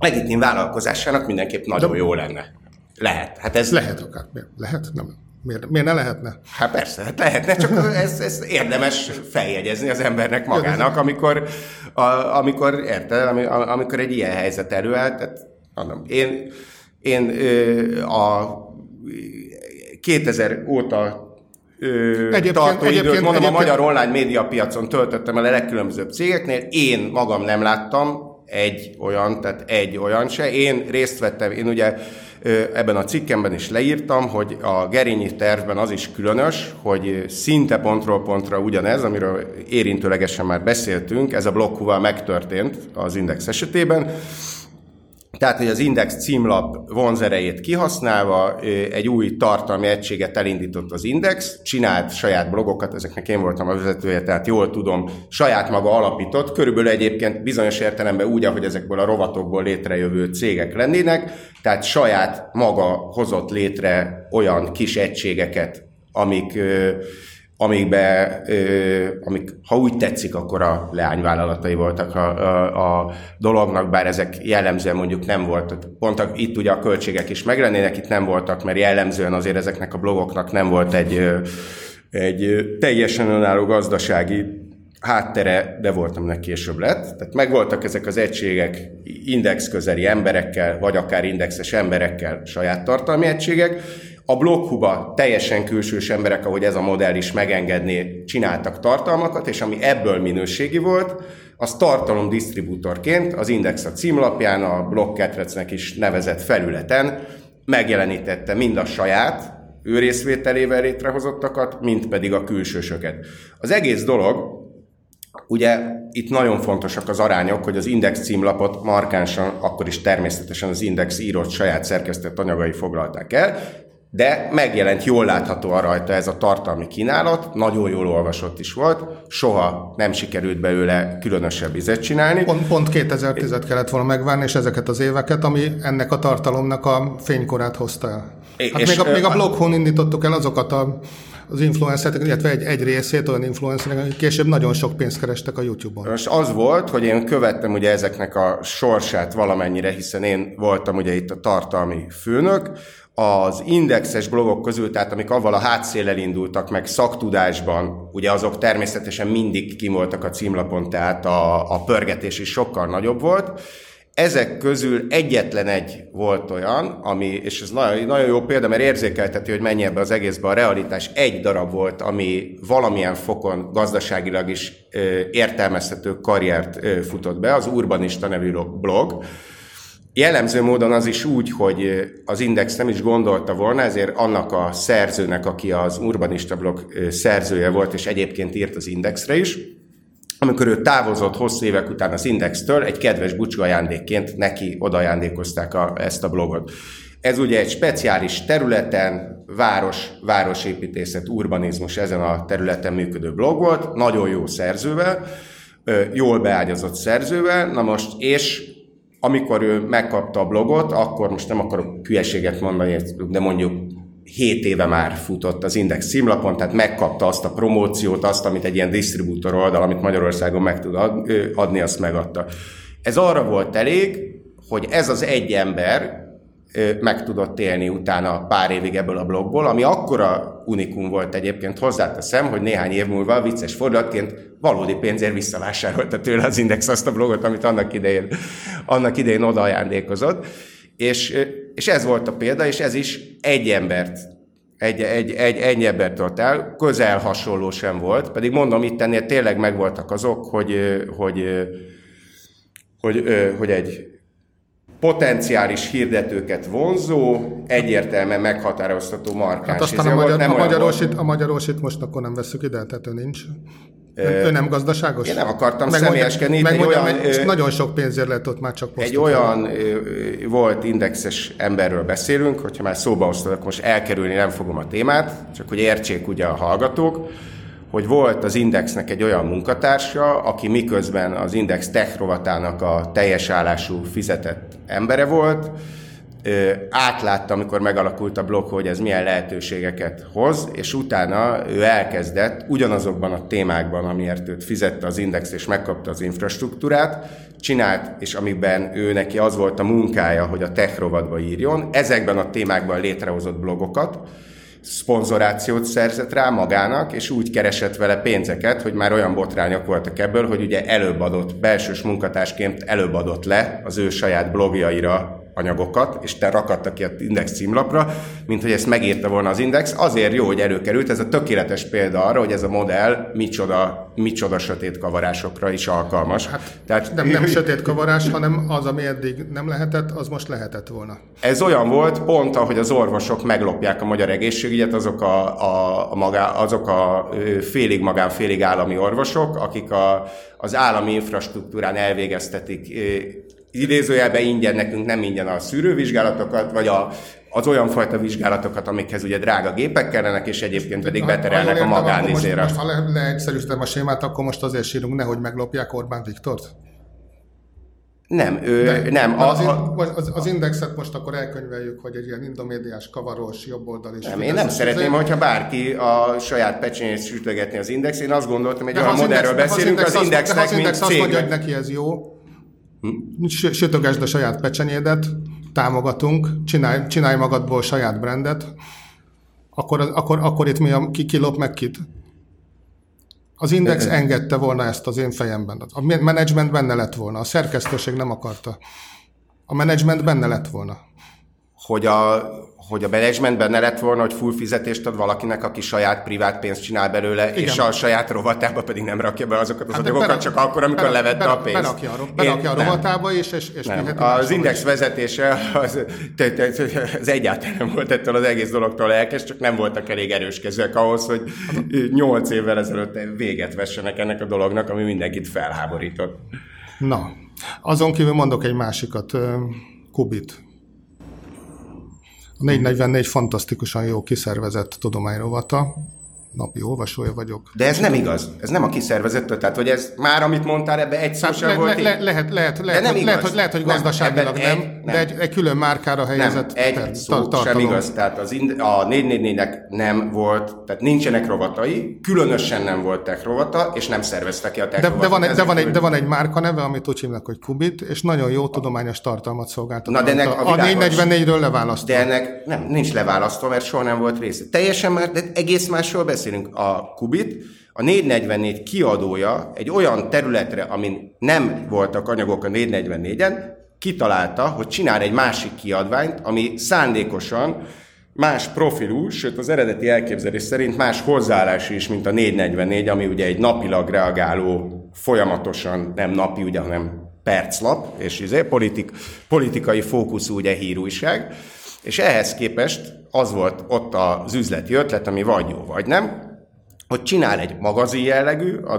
legitim vállalkozásának mindenképp nagyon De... jó lenne. Lehet. Hát ez... Lehet akár. Lehet? Nem. Miért, miért ne lehetne? Hát persze, hát lehetne, csak ez, ez érdemes feljegyezni az embernek magának, amikor, a, amikor érted, amikor egy ilyen helyzet előáll, tehát mondom, én, én a 2000 óta egyébként, tartó egyébként, időt, mondom, egyébként... a magyar online média piacon töltöttem el a legkülönbözőbb cégeknél. Én magam nem láttam egy olyan, tehát egy olyan se. Én részt vettem, én ugye ebben a cikkemben is leírtam, hogy a gerényi tervben az is különös, hogy szinte pontról pontra ugyanez, amiről érintőlegesen már beszéltünk, ez a blokkúval megtörtént az Index esetében, tehát, hogy az Index címlap vonzerejét kihasználva egy új tartalmi egységet elindított az Index, csinált saját blogokat, ezeknek én voltam a vezetője, tehát jól tudom, saját maga alapított, körülbelül egyébként bizonyos értelemben úgy, ahogy ezekből a rovatokból létrejövő cégek lennének, tehát saját maga hozott létre olyan kis egységeket, amik amikbe, amik, ha úgy tetszik, akkor a leányvállalatai voltak a, a, a dolognak, bár ezek jellemzően mondjuk nem voltak. Pont itt ugye a költségek is meglennének, itt nem voltak, mert jellemzően azért ezeknek a blogoknak nem volt egy, egy teljesen önálló gazdasági háttere, de voltam neki később lett. Tehát megvoltak ezek az egységek index közeli emberekkel, vagy akár indexes emberekkel saját tartalmi egységek, a blokkhuba teljesen külsős emberek, ahogy ez a modell is megengedné, csináltak tartalmakat, és ami ebből minőségi volt, az tartalomdisztribútorként az Index a címlapján, a blog ketrecnek is nevezett felületen megjelenítette mind a saját ő részvételével létrehozottakat, mint pedig a külsősöket. Az egész dolog, Ugye itt nagyon fontosak az arányok, hogy az Index címlapot markánsan, akkor is természetesen az Index írott saját szerkesztett anyagai foglalták el, de megjelent jól láthatóan rajta ez a tartalmi kínálat, nagyon jól olvasott is volt, soha nem sikerült belőle különösebb izet csinálni. Pont, pont 2010 kellett volna megvárni, és ezeket az éveket, ami ennek a tartalomnak a fénykorát hozta el. Hát és még a, még a bloghon indítottuk el azokat a az influencerek, illetve egy, egy részét olyan influencerek, akik később nagyon sok pénzt kerestek a YouTube-on. Most az volt, hogy én követtem ugye ezeknek a sorsát valamennyire, hiszen én voltam ugye itt a tartalmi főnök, az indexes blogok közül, tehát amik avval a hátszéllel indultak meg szaktudásban, ugye azok természetesen mindig kimoltak a címlapon, tehát a, a pörgetés is sokkal nagyobb volt. Ezek közül egyetlen egy volt olyan, ami, és ez nagyon, nagyon jó példa, mert érzékelteti, hogy mennyi ebbe az egészbe a realitás, egy darab volt, ami valamilyen fokon gazdaságilag is ö, értelmezhető karriert futott be, az Urbanista nevű blog, Jellemző módon az is úgy, hogy az Index nem is gondolta volna, ezért annak a szerzőnek, aki az Urbanista blog szerzője volt, és egyébként írt az Indexre is, amikor ő távozott hosszú évek után az Indextől, egy kedves bucsú ajándékként neki odaajándékozták a, ezt a blogot. Ez ugye egy speciális területen, város, városépítészet, urbanizmus ezen a területen működő blog volt, nagyon jó szerzővel, jól beágyazott szerzővel, na most, és amikor ő megkapta a blogot, akkor most nem akarok hülyeséget mondani, de mondjuk 7 éve már futott az Index címlapon, tehát megkapta azt a promóciót, azt, amit egy ilyen disztribútor oldal, amit Magyarországon meg tud adni, azt megadta. Ez arra volt elég, hogy ez az egy ember meg tudott élni utána pár évig ebből a blogból, ami akkora unikum volt egyébként, hozzáteszem, hogy néhány év múlva vicces fordulatként valódi pénzért visszavásárolta tőle az Index azt a blogot, amit annak idején, annak idején oda ajándékozott. És, és ez volt a példa, és ez is egy embert egy, egy, egy, egy embert tolt el, közel hasonló sem volt, pedig mondom, itt ennél tényleg megvoltak azok, hogy, hogy, hogy, hogy egy potenciális hirdetőket vonzó, egyértelműen meghatároztató markáns. Hát aztán a, magyar, nem a, magyarosit, a magyarosit most akkor nem veszük ide, tehát ő nincs. Ő, nem gazdaságos? Én nem akartam meg személyeskedni. Meg mondjam, olyan, nagyon sok pénzért lehet ott már csak posztot. Egy olyan volt indexes emberről beszélünk, hogyha már szóba akkor most elkerülni nem fogom a témát, csak hogy értsék ugye a hallgatók, hogy volt az Indexnek egy olyan munkatársa, aki miközben az Index tech rovatának a teljes állású fizetett embere volt, átlátta, amikor megalakult a blog, hogy ez milyen lehetőségeket hoz, és utána ő elkezdett ugyanazokban a témákban, amiért őt fizette az Index, és megkapta az infrastruktúrát, csinált, és amiben ő neki az volt a munkája, hogy a tech írjon, ezekben a témákban létrehozott blogokat, szponzorációt szerzett rá magának, és úgy keresett vele pénzeket, hogy már olyan botrányok voltak ebből, hogy ugye előbb adott, belsős munkatársként előbb adott le az ő saját blogjaira anyagokat, és te rakadtak ki az Index címlapra, mint hogy ezt megírta volna az Index. Azért jó, hogy előkerült, ez a tökéletes példa arra, hogy ez a modell micsoda, micsoda sötét kavarásokra is alkalmas. Hát, Tehát, nem, nem sötét kavarás, hanem az, ami eddig nem lehetett, az most lehetett volna. Ez olyan volt, pont ahogy az orvosok meglopják a magyar egészségügyet, azok a, a, a, magá, azok a félig magán, félig állami orvosok, akik a, az állami infrastruktúrán elvégeztetik idézőjelben ingyen nekünk nem ingyen a szűrővizsgálatokat, vagy a, az olyan fajta vizsgálatokat, amikhez ugye drága gépek kellenek, és egyébként pedig beterelnek a magánézére. Most, most, ha le, leegyszerűsítem a sémát, akkor most azért sírunk, nehogy meglopják Orbán Viktort? Nem, ő, De, nem. A, az, a, az, az, indexet most akkor elkönyveljük, hogy egy ilyen indomédiás, kavarós, jobboldali. Nem, én nem szeretném, hogyha bárki a saját pecsenyét sütögetni az index. Én azt gondoltam, hogy olyan modellről beszélünk, az, indexnek, az index mint azt mondja, hogy neki ez jó? Sütögesd a saját pecsenyédet, támogatunk, csinálj, csinálj magadból saját brandet, akkor, akkor, akkor itt mi a, ki, ki lop meg kit? Az Index engedte volna ezt az én fejemben. A menedzsment benne lett volna. A szerkesztőség nem akarta. A menedzsment benne lett volna. Hogy a, hogy a management benne lett volna, hogy full fizetést ad valakinek, aki saját privát pénzt csinál belőle, Igen. és a saját rovatába pedig nem rakja be azokat az hát anyagokat, csak akkor, amikor be, levette a pénzt. Berakja, a, berakja Én, a rovatába, és, és, és nem. Az Index vezetése az, az egyáltalán nem volt ettől az egész dologtól lelkes, csak nem voltak elég erős kezek ahhoz, hogy nyolc évvel ezelőtt véget vessenek ennek a dolognak, ami mindenkit felháborított. Na, azon kívül mondok egy másikat, Kubit a 444 fantasztikusan jó kiszervezett tudományrovata, napi olvasója vagyok. De ez nem igaz. Ez nem a kiszervezettől, tehát hogy ez már, amit mondtál, ebbe egy szó sem le, volt. Le, le, lehet, lehet, lehet, nem lehet, hogy, lehet, hogy gazdaságilag nem, nem, egy, nem, de egy, egy külön márkára helyezett nem, egy ter, szó tartalom. sem igaz. Tehát az ind, a 444-nek nem volt, tehát nincsenek rovatai, különösen nem volt tech rovata, és nem szerveztek ki a tech de, de, van egy, de, van egy, de van egy márka neve, amit úgy hívnak, hogy Kubit, és nagyon jó tudományos tartalmat szolgáltat. Na, de ennek a, a 444-ről leválasztva. De ennek nem, nincs leválasztva, mert soha nem volt része. Teljesen már, de egész másról beszél beszélünk, a Kubit, a 444 kiadója egy olyan területre, amin nem voltak anyagok a 444-en, kitalálta, hogy csinál egy másik kiadványt, ami szándékosan más profilú, sőt az eredeti elképzelés szerint más hozzáállás is, mint a 444, ami ugye egy napilag reagáló, folyamatosan nem napi, ugye, hanem perclap, és izé, politik, politikai fókuszú ugye hírújság. És ehhez képest az volt ott az üzleti ötlet, ami vagy jó, vagy nem, hogy csinál egy magazin jellegű, a,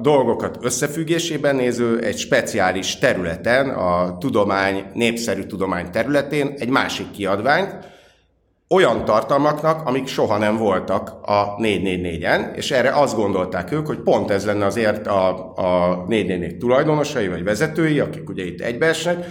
dolgokat összefüggésében néző, egy speciális területen, a tudomány, népszerű tudomány területén egy másik kiadványt, olyan tartalmaknak, amik soha nem voltak a 444-en, és erre azt gondolták ők, hogy pont ez lenne azért a, a 444 tulajdonosai vagy vezetői, akik ugye itt egybeesnek,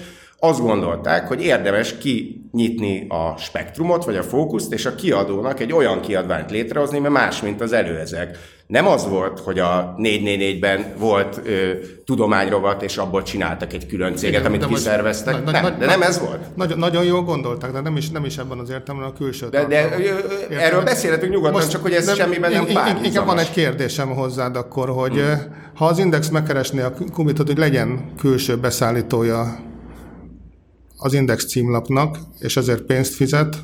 azt gondolták, hogy érdemes kinyitni a spektrumot, vagy a fókuszt, és a kiadónak egy olyan kiadványt létrehozni, mert más, mint az előezek. Nem az volt, hogy a 444-ben volt ö, tudományrovat, és abból csináltak egy külön céget, Igen, amit kiszerveztek. Nagy, nem, nagy, de nem ez volt. Nagyon, nagyon jól gondoltak, de nem is, nem is ebben az értelemben a külső De, de ö, erről beszélhetünk nyugodtan, Most csak hogy ez nem, semmiben nem párhuzamos. Inkább van egy kérdésem hozzád akkor, hogy hmm. ha az Index megkeresné a kumitot, hogy legyen külső beszállítója az Index címlapnak, és ezért pénzt fizet,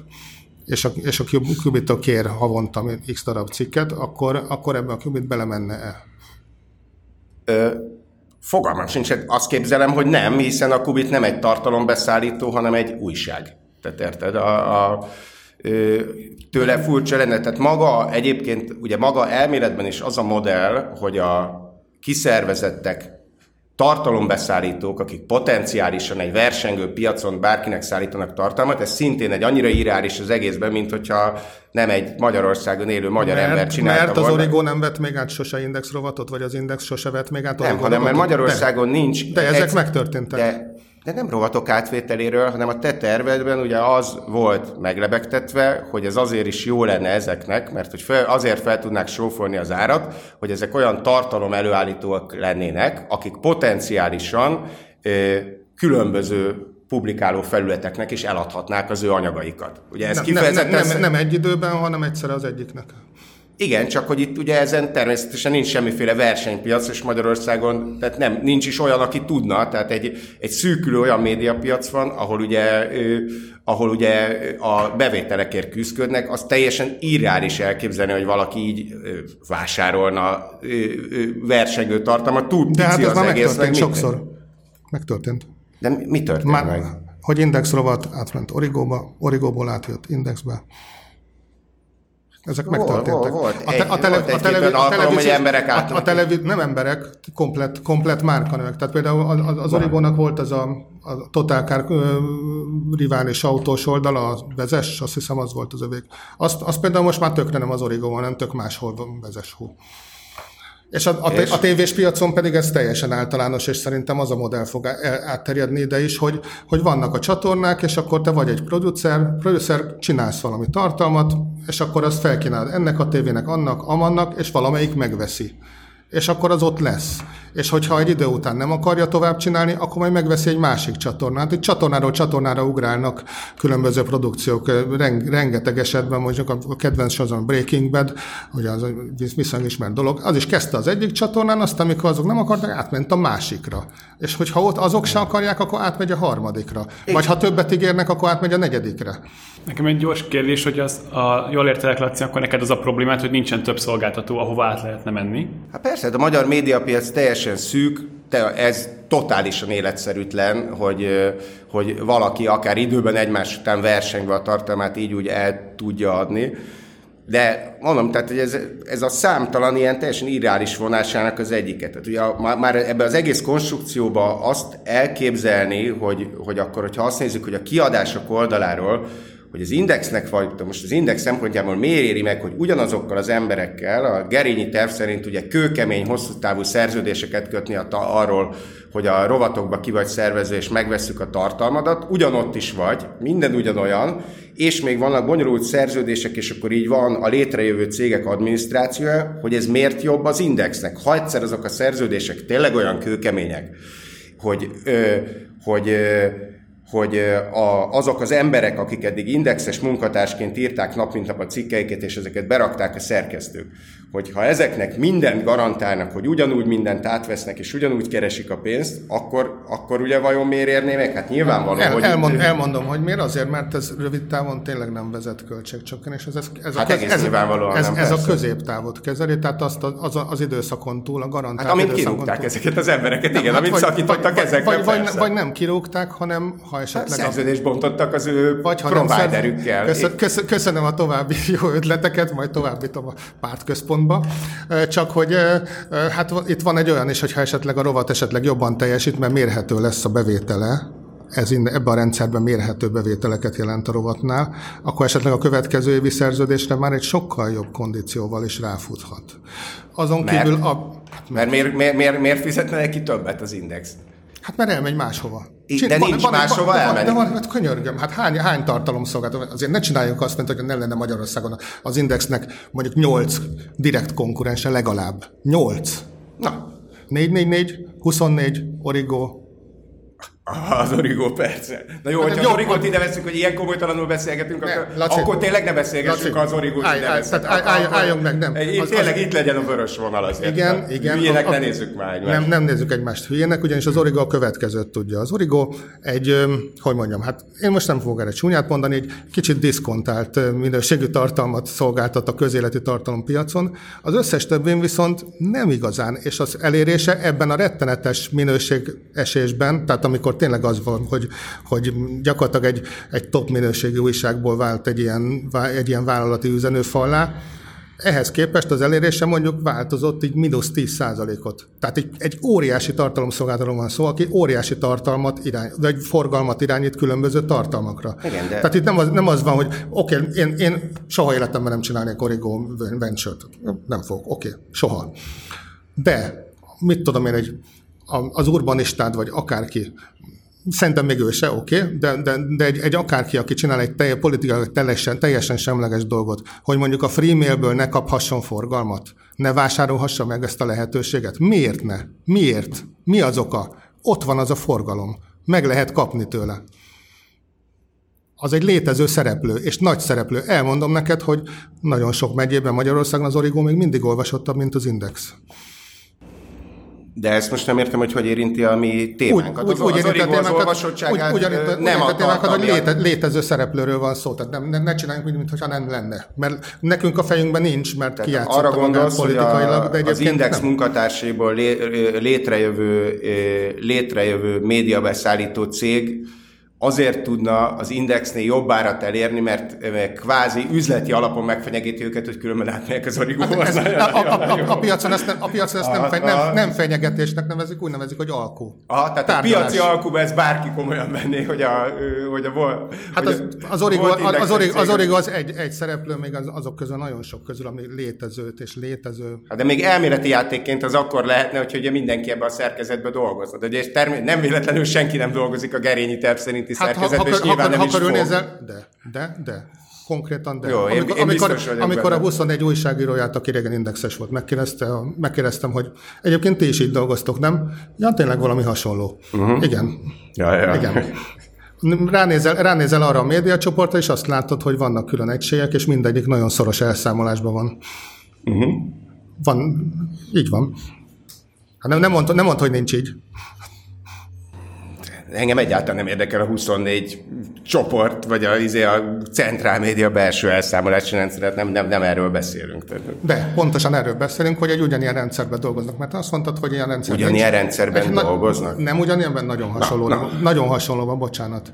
és a, és a Qubit kér havonta x darab cikket, akkor, akkor ebbe a Qubit belemenne-e? Ö, fogalmam sincs, azt képzelem, hogy nem, hiszen a Qubit nem egy tartalombeszállító, hanem egy újság. Tehát érted? A, a, tőle furcsa lenne. Tehát maga egyébként, ugye maga elméletben is az a modell, hogy a kiszervezettek tartalombeszállítók, akik potenciálisan egy versengő piacon bárkinek szállítanak tartalmat, ez szintén egy annyira irális az egészben, mint hogyha nem egy Magyarországon élő magyar mert, ember csinálta Mert az volna. Origo nem vett még át sose Index rovatot, vagy az Index sose vett még át Nem, hanem mert Magyarországon de, nincs... De ezek egy, megtörténtek. De de nem rovatok átvételéről, hanem a te tervedben ugye az volt meglebegtetve, hogy ez azért is jó lenne ezeknek, mert hogy fel, azért fel tudnák sófolni az árat, hogy ezek olyan tartalom előállítóak lennének, akik potenciálisan ö, különböző publikáló felületeknek is eladhatnák az ő anyagaikat. Ugye ez nem, kifejezetten... Nem, nem, nem egy időben, hanem egyszer az egyiknek. Igen, csak hogy itt ugye ezen természetesen nincs semmiféle versenypiac, és Magyarországon tehát nem, nincs is olyan, aki tudna, tehát egy, egy szűkülő olyan médiapiac van, ahol ugye, ahol ugye a bevételekért küzdködnek, az teljesen irreális elképzelni, hogy valaki így vásárolna versengő tartalmat, tud De hát ez az már egész, megtörtént sokszor. Megtörtént. De mi történt már, meg? Hogy Index rovat átment Origóba, Origóból átjött Indexbe, ezek volt, megtörténtek. Volt, volt. A, te, a, tele, volt a, televi, a televíziós, emberek a, a televi, nem emberek, komplet, komplet márkanövek. Tehát például az, az Origónak volt az a, a Total Car rivális autós oldala, a Vezes, azt hiszem az volt az övék. Azt, azt például most már tökre nem az Origó, hanem tök máshol Vezes hú. És a, a, és? a tévés piacon pedig ez teljesen általános, és szerintem az a modell fog átterjedni ide is, hogy, hogy vannak a csatornák, és akkor te vagy egy producer, producer, csinálsz valami tartalmat, és akkor azt felkínálod ennek a tévének, annak, amannak, és valamelyik megveszi és akkor az ott lesz. És hogyha egy idő után nem akarja tovább csinálni, akkor majd megveszi egy másik csatornát. Egy csatornáról csatornára ugrálnak különböző produkciók, rengeteg esetben, mondjuk a kedvenc sorozat Breaking Bad, hogy az viszonylag ismert dolog, az is kezdte az egyik csatornán, aztán amikor azok nem akartak, átment a másikra. És hogyha ott azok se akarják, akkor átmegy a harmadikra. Vagy ha többet ígérnek, akkor átmegy a negyedikre. Nekem egy gyors kérdés, hogy az, a, jól értelek, Laci, akkor neked az a problémát, hogy nincsen több szolgáltató, ahova át lehetne menni. Hát persze, de a magyar médiapiac teljesen szűk, te, ez totálisan életszerűtlen, hogy, hogy valaki akár időben egymás után versengve a tartalmát így úgy el tudja adni. De mondom, tehát hogy ez, ez a számtalan ilyen teljesen irreális vonásának az egyiket. Tehát ugye a, már ebben az egész konstrukcióban azt elképzelni, hogy, hogy akkor, hogyha azt nézzük, hogy a kiadások oldaláról hogy az indexnek vagy, most az index szempontjából miért éri meg, hogy ugyanazokkal az emberekkel, a Gerényi terv szerint ugye kőkemény, hosszú távú szerződéseket kötni a ta, arról, hogy a rovatokba ki vagy szervező, és megvesszük a tartalmadat, ugyanott is vagy, minden ugyanolyan, és még vannak bonyolult szerződések, és akkor így van a létrejövő cégek adminisztrációja, hogy ez miért jobb az indexnek. Ha egyszer azok a szerződések tényleg olyan kőkemények, hogy, ö, hogy ö, hogy a, azok az emberek, akik eddig indexes munkatársként írták nap mint nap a cikkeiket, és ezeket berakták a szerkesztők, hogy ha ezeknek mindent garantálnak, hogy ugyanúgy mindent átvesznek, és ugyanúgy keresik a pénzt, akkor, akkor ugye vajon miért érné meg? Hát nyilvánvaló, El, hogy... Elmond, elmondom, hogy miért azért, mert ez rövid távon tényleg nem vezet költségcsökkenés. Ez, ez, ez, hát a, ez, ez, nem, ez a középtávot kezeli, tehát azt az, az időszakon túl, a garantált Hát amint kirúgták túl. ezeket az embereket, igen, hát amit vagy, szakítottak vagy, ezekre, vagy, vagy, vagy, nem kirúgták, hanem ha esetleg... Hát szerződést bontottak az ő vagy, providerükkel. Köszön, köszönöm a további [LAUGHS] jó ötleteket, majd továbbítom a pártközpontba csak hogy hát itt van egy olyan is, hogyha esetleg a rovat esetleg jobban teljesít, mert mérhető lesz a bevétele, ez ebben a rendszerben mérhető bevételeket jelent a rovatnál, akkor esetleg a következő évi szerződésre már egy sokkal jobb kondícióval is ráfuthat. Azon mert, kívül a... Mert miért, miért, miért, miért fizetne neki többet az index? Hát mert elmegy máshova. Csin, de nincs van, máshova elmenni. De van, van, könyörgöm, hát hány, hány tartalomszolgáltató, azért ne csináljuk azt, mint hogy nem lenne Magyarországon az Indexnek mondjuk 8 direkt konkurense legalább. 8. Na. 444, 24, Origo, az Origo persze. Na jó, hát hogyha az Origót ide veszünk, hogy ilyen komolytalanul beszélgetünk, ne, akkor, Laci, akkor tényleg ne beszélgessünk Laci, az Origót ide állj, tehát állj, állj, álljunk meg, nem. Az, tényleg az, itt legyen a vörös vonal azért. Igen, igen. Hülyének ne nézzük már egymást. Nem, nem nézzük egymást hülyének, ugyanis az Origo a következőt tudja. Az Origo egy, hogy mondjam, hát én most nem fogok erre csúnyát mondani, egy kicsit diszkontált minőségű tartalmat szolgáltat a közéleti tartalompiacon. Az összes többén viszont nem igazán, és az elérése ebben a rettenetes minőség esésben, tehát amikor tényleg az van, hogy, hogy gyakorlatilag egy, egy top minőségű újságból vált egy ilyen, egy ilyen vállalati üzenőfallá, ehhez képest az elérése mondjuk változott így mínusz 10% ot Tehát egy, egy óriási tartalomszolgáltatóról van szó, aki óriási tartalmat irány, vagy forgalmat irányít különböző tartalmakra. Igen, de... Tehát itt nem az, nem az van, hogy oké, okay, én, én soha életemben nem csinálnék Origo venture-t. Nem fogok, oké, okay, soha. De mit tudom én, egy, az urbanistád, vagy akárki Szerintem még ő se, oké, okay, de, de, de egy, egy akárki, aki csinál egy telje, politikai teljesen, teljesen semleges dolgot, hogy mondjuk a freemailből ne kaphasson forgalmat, ne vásárolhassa meg ezt a lehetőséget. Miért ne? Miért? Mi az oka? Ott van az a forgalom. Meg lehet kapni tőle. az egy létező szereplő, és nagy szereplő. Elmondom neked, hogy nagyon sok megyében Magyarországon az Origo még mindig olvasottabb, mint az Index. De ezt most nem értem, hogy hogy érinti a mi témánkat. Úgy, úgy, az, úgy az, az olvasottságát úgy, úgy, nem a témánkat, hogy léte, léte, létező szereplőről van szó. Tehát nem, ne, ne csináljunk úgy, mintha nem lenne. Mert nekünk a fejünkben nincs, mert kijátszott arra gondolsz, politikailag, de az Index nem. munkatársaiból létrejövő, létrejövő médiabeszállító cég azért tudna az indexnél jobb árat elérni, mert kvázi üzleti alapon megfenyegíti őket, hogy különben átmegyek az origóhoz. Hát a, a, a, a, piacon ezt, nem, a piacon ezt nem, fegy, nem, nem fenyegetésnek nevezik, úgy nevezik, hogy alkú. Aha, tehát Tárgyalás. a piaci alkuba ez bárki komolyan venné, hogy a, hogy a volt. Hát az, az, origo, az, origo, az origo az egy, egy szereplő, még az, azok közül nagyon sok közül, ami létezőt és létező. Hát de még elméleti játékként az akkor lehetne, hogy ugye mindenki ebbe a szerkezetbe dolgozna. De ugye termé- nem véletlenül senki nem dolgozik a gerényi terv szerint szerinti hát, szerkezetben, és nyilván ha, nem ha, is nézel, de, de, de, konkrétan, de. Jó, amikor, én, én amikor, amikor a 21 újságíróját, aki régen indexes volt, megkérdezte, megkérdeztem, hogy egyébként ti is így dolgoztok, nem? Ja, tényleg valami hasonló. Uh-huh. Igen. Ja, ja. Igen. Ránézel, ránézel arra a médiacsoportra, és azt látod, hogy vannak külön egységek, és mindegyik nagyon szoros elszámolásban van. Uh-huh. Van, így van. Hát nem, nem mondta, nem mondta, hogy nincs így engem egyáltalán nem érdekel a 24 csoport, vagy a, izé, a centrál média belső elszámolási rendszeret, nem, nem, nem erről beszélünk. De pontosan erről beszélünk, hogy egy ugyanilyen rendszerben dolgoznak, mert azt mondtad, hogy ilyen rendszerben... Ugyanilyen rendszerben dolgoznak? Na, nem ugyanilyenben, nagyon hasonló, na, na. nagyon hasonló, bocsánat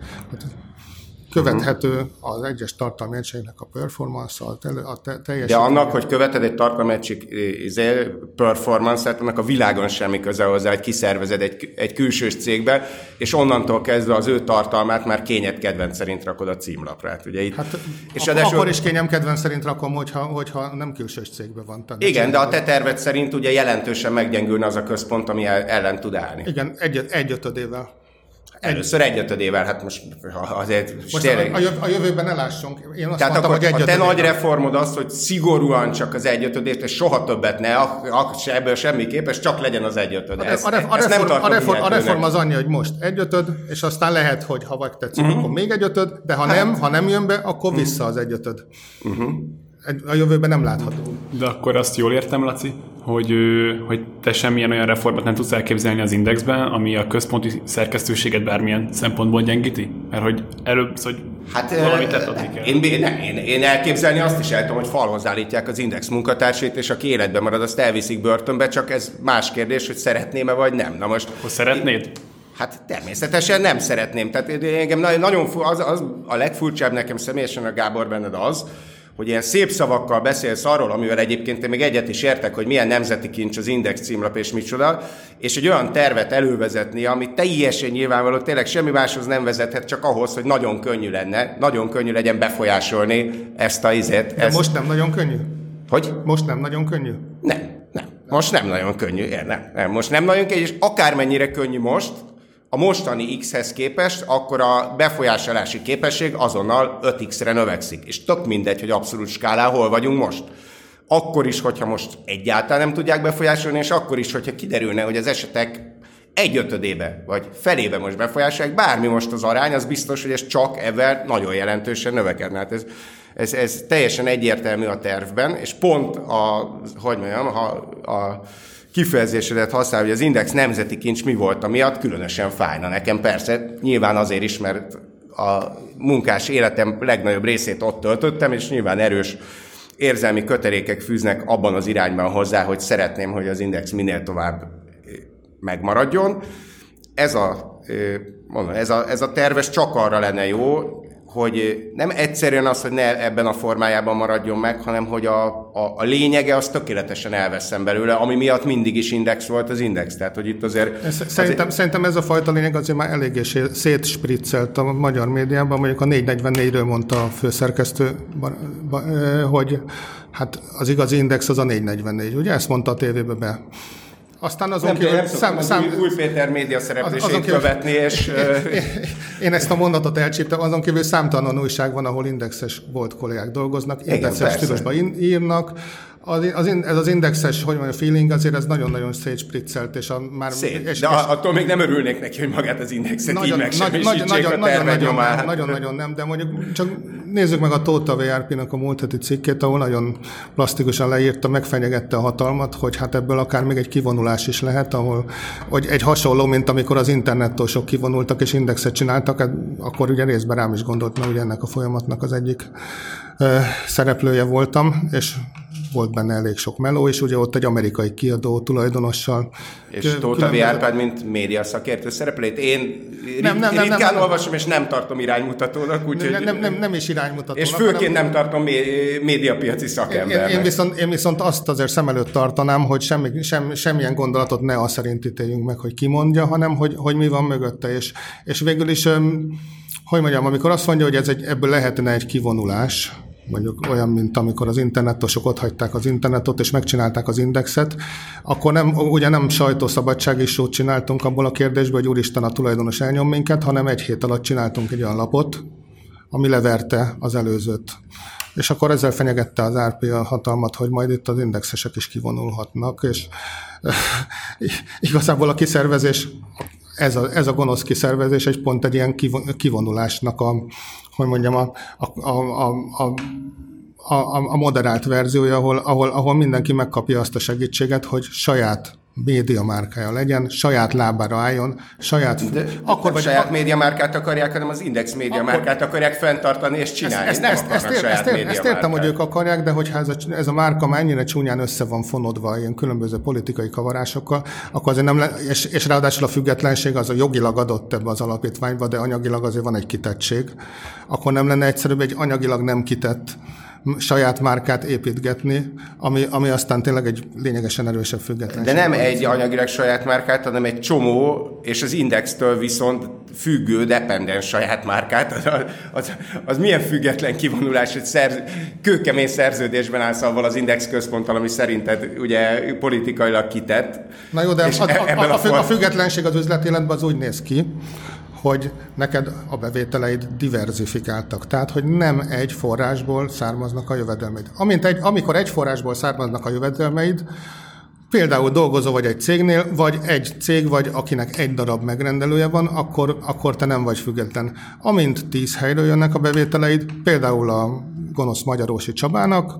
követhető az egyes tartalmi egységnek a performance a, te, a te, teljes. De annak, hogy követed egy tartalmi egység izé, performance-et, annak a világon semmi köze hozzá, hogy kiszervezed egy, egy külsős cégbe, és onnantól kezdve az ő tartalmát már kényed kedvenc szerint rakod a címlapra. Hát, ugye itt, hát, és ak- akkor is kényem kedvenc szerint rakom, hogyha, hogyha nem külsős cégbe van. Tehát Igen, de a te terved szerint ugye jelentősen meggyengülne az a központ, ami ellen tud állni. Igen, egy, egy ötödével. Először egyötödével, hát most azért... Most tényleg... a, a jövőben ne lássunk. Én azt Tehát mondtam, akkor hogy a te nagy reformod az, hogy szigorúan csak az egyötödét, és soha többet ne, ebből semmi képes, csak legyen az egyötöd. Ez, a, ref, a, reform, nem a, reform, a reform az annyi, hogy most egyötöd, és aztán lehet, hogy ha vagy tetszik, uh-huh. akkor még egyötöd, de ha hát. nem, ha nem jön be, akkor uh-huh. vissza az egyötöd. Uh-huh. A jövőben nem látható. De akkor azt jól értem, Laci, hogy, hogy te semmilyen olyan reformot nem tudsz elképzelni az indexben, ami a központi szerkesztőséget bármilyen szempontból gyengíti? Mert hogy előbb, hogy hát, valamit kell. Én, én, én, én elképzelni azt is el tudom, hogy falhoz állítják az index munkatársait, és aki életben marad, azt elviszik börtönbe, csak ez más kérdés, hogy szeretném-e vagy nem. Na most... Akkor szeretnéd? Én, Hát természetesen nem szeretném. Tehát engem nagyon, az, az a legfurcsább nekem személyesen a Gábor benned az, hogy ilyen szép szavakkal beszélsz arról, amivel egyébként én még egyet is értek, hogy milyen nemzeti kincs az Index címlap és micsoda, és egy olyan tervet elővezetni, ami teljesen nyilvánvaló, tényleg semmi máshoz nem vezethet, csak ahhoz, hogy nagyon könnyű lenne, nagyon könnyű legyen befolyásolni ezt a izet. De ezt... most nem nagyon könnyű? Hogy? Most nem nagyon könnyű? Nem, nem. Most nem nagyon könnyű, nem, nem. Most nem nagyon könnyű, és akármennyire könnyű most, a mostani X-hez képest, akkor a befolyásolási képesség azonnal 5X-re növekszik. És tök mindegy, hogy abszolút skálán hol vagyunk most. Akkor is, hogyha most egyáltalán nem tudják befolyásolni, és akkor is, hogyha kiderülne, hogy az esetek egy ötödébe, vagy felébe most befolyásolják, bármi most az arány, az biztos, hogy ez csak ebben nagyon jelentősen növekedne. Hát ez, ez, ez teljesen egyértelmű a tervben, és pont a, hogy mondjam, ha a kifejezésedet használ, hogy az Index nemzeti kincs mi volt a miatt, különösen fájna nekem. Persze, nyilván azért is, mert a munkás életem legnagyobb részét ott töltöttem, és nyilván erős érzelmi kötelékek fűznek abban az irányban hozzá, hogy szeretném, hogy az Index minél tovább megmaradjon. Ez a, mondom, ez a, ez a terves csak arra lenne jó, hogy nem egyszerűen az, hogy ne ebben a formájában maradjon meg, hanem hogy a, a, a lényege az tökéletesen elveszem belőle, ami miatt mindig is index volt az index. Tehát, hogy itt azért... Szerintem, azért... szerintem ez a fajta lényeg azért már eléggé szétspriccelt a magyar médiában, mondjuk a 444-ről mondta a főszerkesztő, hogy hát az igazi index az a 444, ugye ezt mondta a tévébe be. Aztán azon nem, kívül... Nem szám, szám, új, új Péter média szereplését azon kívül, követni, és... [LAUGHS] én ezt a mondatot elcsíptem, azon kívül számtalan újság van, ahol indexes volt kollégák dolgoznak, indexes stílusban írnak, az, az, ez az indexes, hogy mondja, feeling, azért ez nagyon-nagyon szétspriccelt, és a, már... Szép, és, de és, attól még nem örülnék neki, hogy magát az indexet nagyon, így meg sem nagyon, nagyon, nagyon, nagyon, nagyon, nem, nagyon, nagyon nem, de mondjuk csak nézzük meg a Tóta VRP-nak a múlt heti cikkét, ahol nagyon plastikusan leírta, megfenyegette a hatalmat, hogy hát ebből akár még egy kivonulás is lehet, ahol hogy egy hasonló, mint amikor az internettől sok kivonultak és indexet csináltak, hát akkor ugye részben rám is gondolt, mert ugye ennek a folyamatnak az egyik szereplője voltam, és volt benne elég sok meló, és ugye ott egy amerikai kiadó tulajdonossal. És Tóta V. Árpád, mint média szakértő szereplőt, én nem, nem, nem, ritkán nem, nem, olvasom, és nem tartom iránymutatónak. Úgyhogy, nem, nem, nem, nem is iránymutatónak. És főként hanem, nem tartom médiapiaci szakembernek. Én, én, viszont, én viszont azt azért szem előtt tartanám, hogy semmi, sem, semmilyen gondolatot ne azt szerint ítéljünk meg, hogy ki mondja, hanem hogy, hogy mi van mögötte. És, és végül is, hogy mondjam, amikor azt mondja, hogy ez egy, ebből lehetne egy kivonulás, mondjuk olyan, mint amikor az internetosok ott hagyták az internetot, és megcsinálták az indexet, akkor nem, ugye nem sajtószabadság is sót csináltunk abból a kérdésből, hogy úristen a tulajdonos elnyom minket, hanem egy hét alatt csináltunk egy olyan lapot, ami leverte az előzőt. És akkor ezzel fenyegette az RP a hatalmat, hogy majd itt az indexesek is kivonulhatnak, és [LAUGHS] igazából a kiszervezés, ez a, ez a gonosz kiszervezés egy pont egy ilyen kivonulásnak a, hogy mondjam, a, a, a, a a, a moderált verziója, ahol, ahol, ahol mindenki megkapja azt a segítséget, hogy saját média márkája legyen, saját lábára álljon, saját... De akkor vagy saját a... média márkát akarják, hanem az Index média akkor... akarják fenntartani és csinálni. Ezt, ezt, ezt, ezt, ezt, ér, ezt értem, hogy ők akarják, de hogyha ez a, ez a márka mennyire csúnyán össze van fonodva ilyen különböző politikai kavarásokkal, akkor azért nem le, és, és ráadásul a függetlenség az a jogilag adott ebbe az alapítványba, de anyagilag azért van egy kitettség, akkor nem lenne egyszerűbb egy anyagilag nem kitett saját márkát építgetni, ami, ami aztán tényleg egy lényegesen erősebb függetlenség. De nem egy anyagilag saját márkát, hanem egy csomó, és az indextől viszont függő, dependens saját márkát. Az, az, az milyen független kivonulás, hogy szerz, kőkemény szerződésben állsz avval az index központtal, ami szerinted ugye politikailag kitett. Na jó, de a, a, a, a, függ, a függetlenség az üzletéletben az úgy néz ki, hogy neked a bevételeid diverzifikáltak. Tehát, hogy nem egy forrásból származnak a jövedelmeid. Amint egy, amikor egy forrásból származnak a jövedelmeid, például dolgozó vagy egy cégnél, vagy egy cég vagy, akinek egy darab megrendelője van, akkor, akkor te nem vagy független. Amint tíz helyről jönnek a bevételeid, például a gonosz Magyarósi Csabának,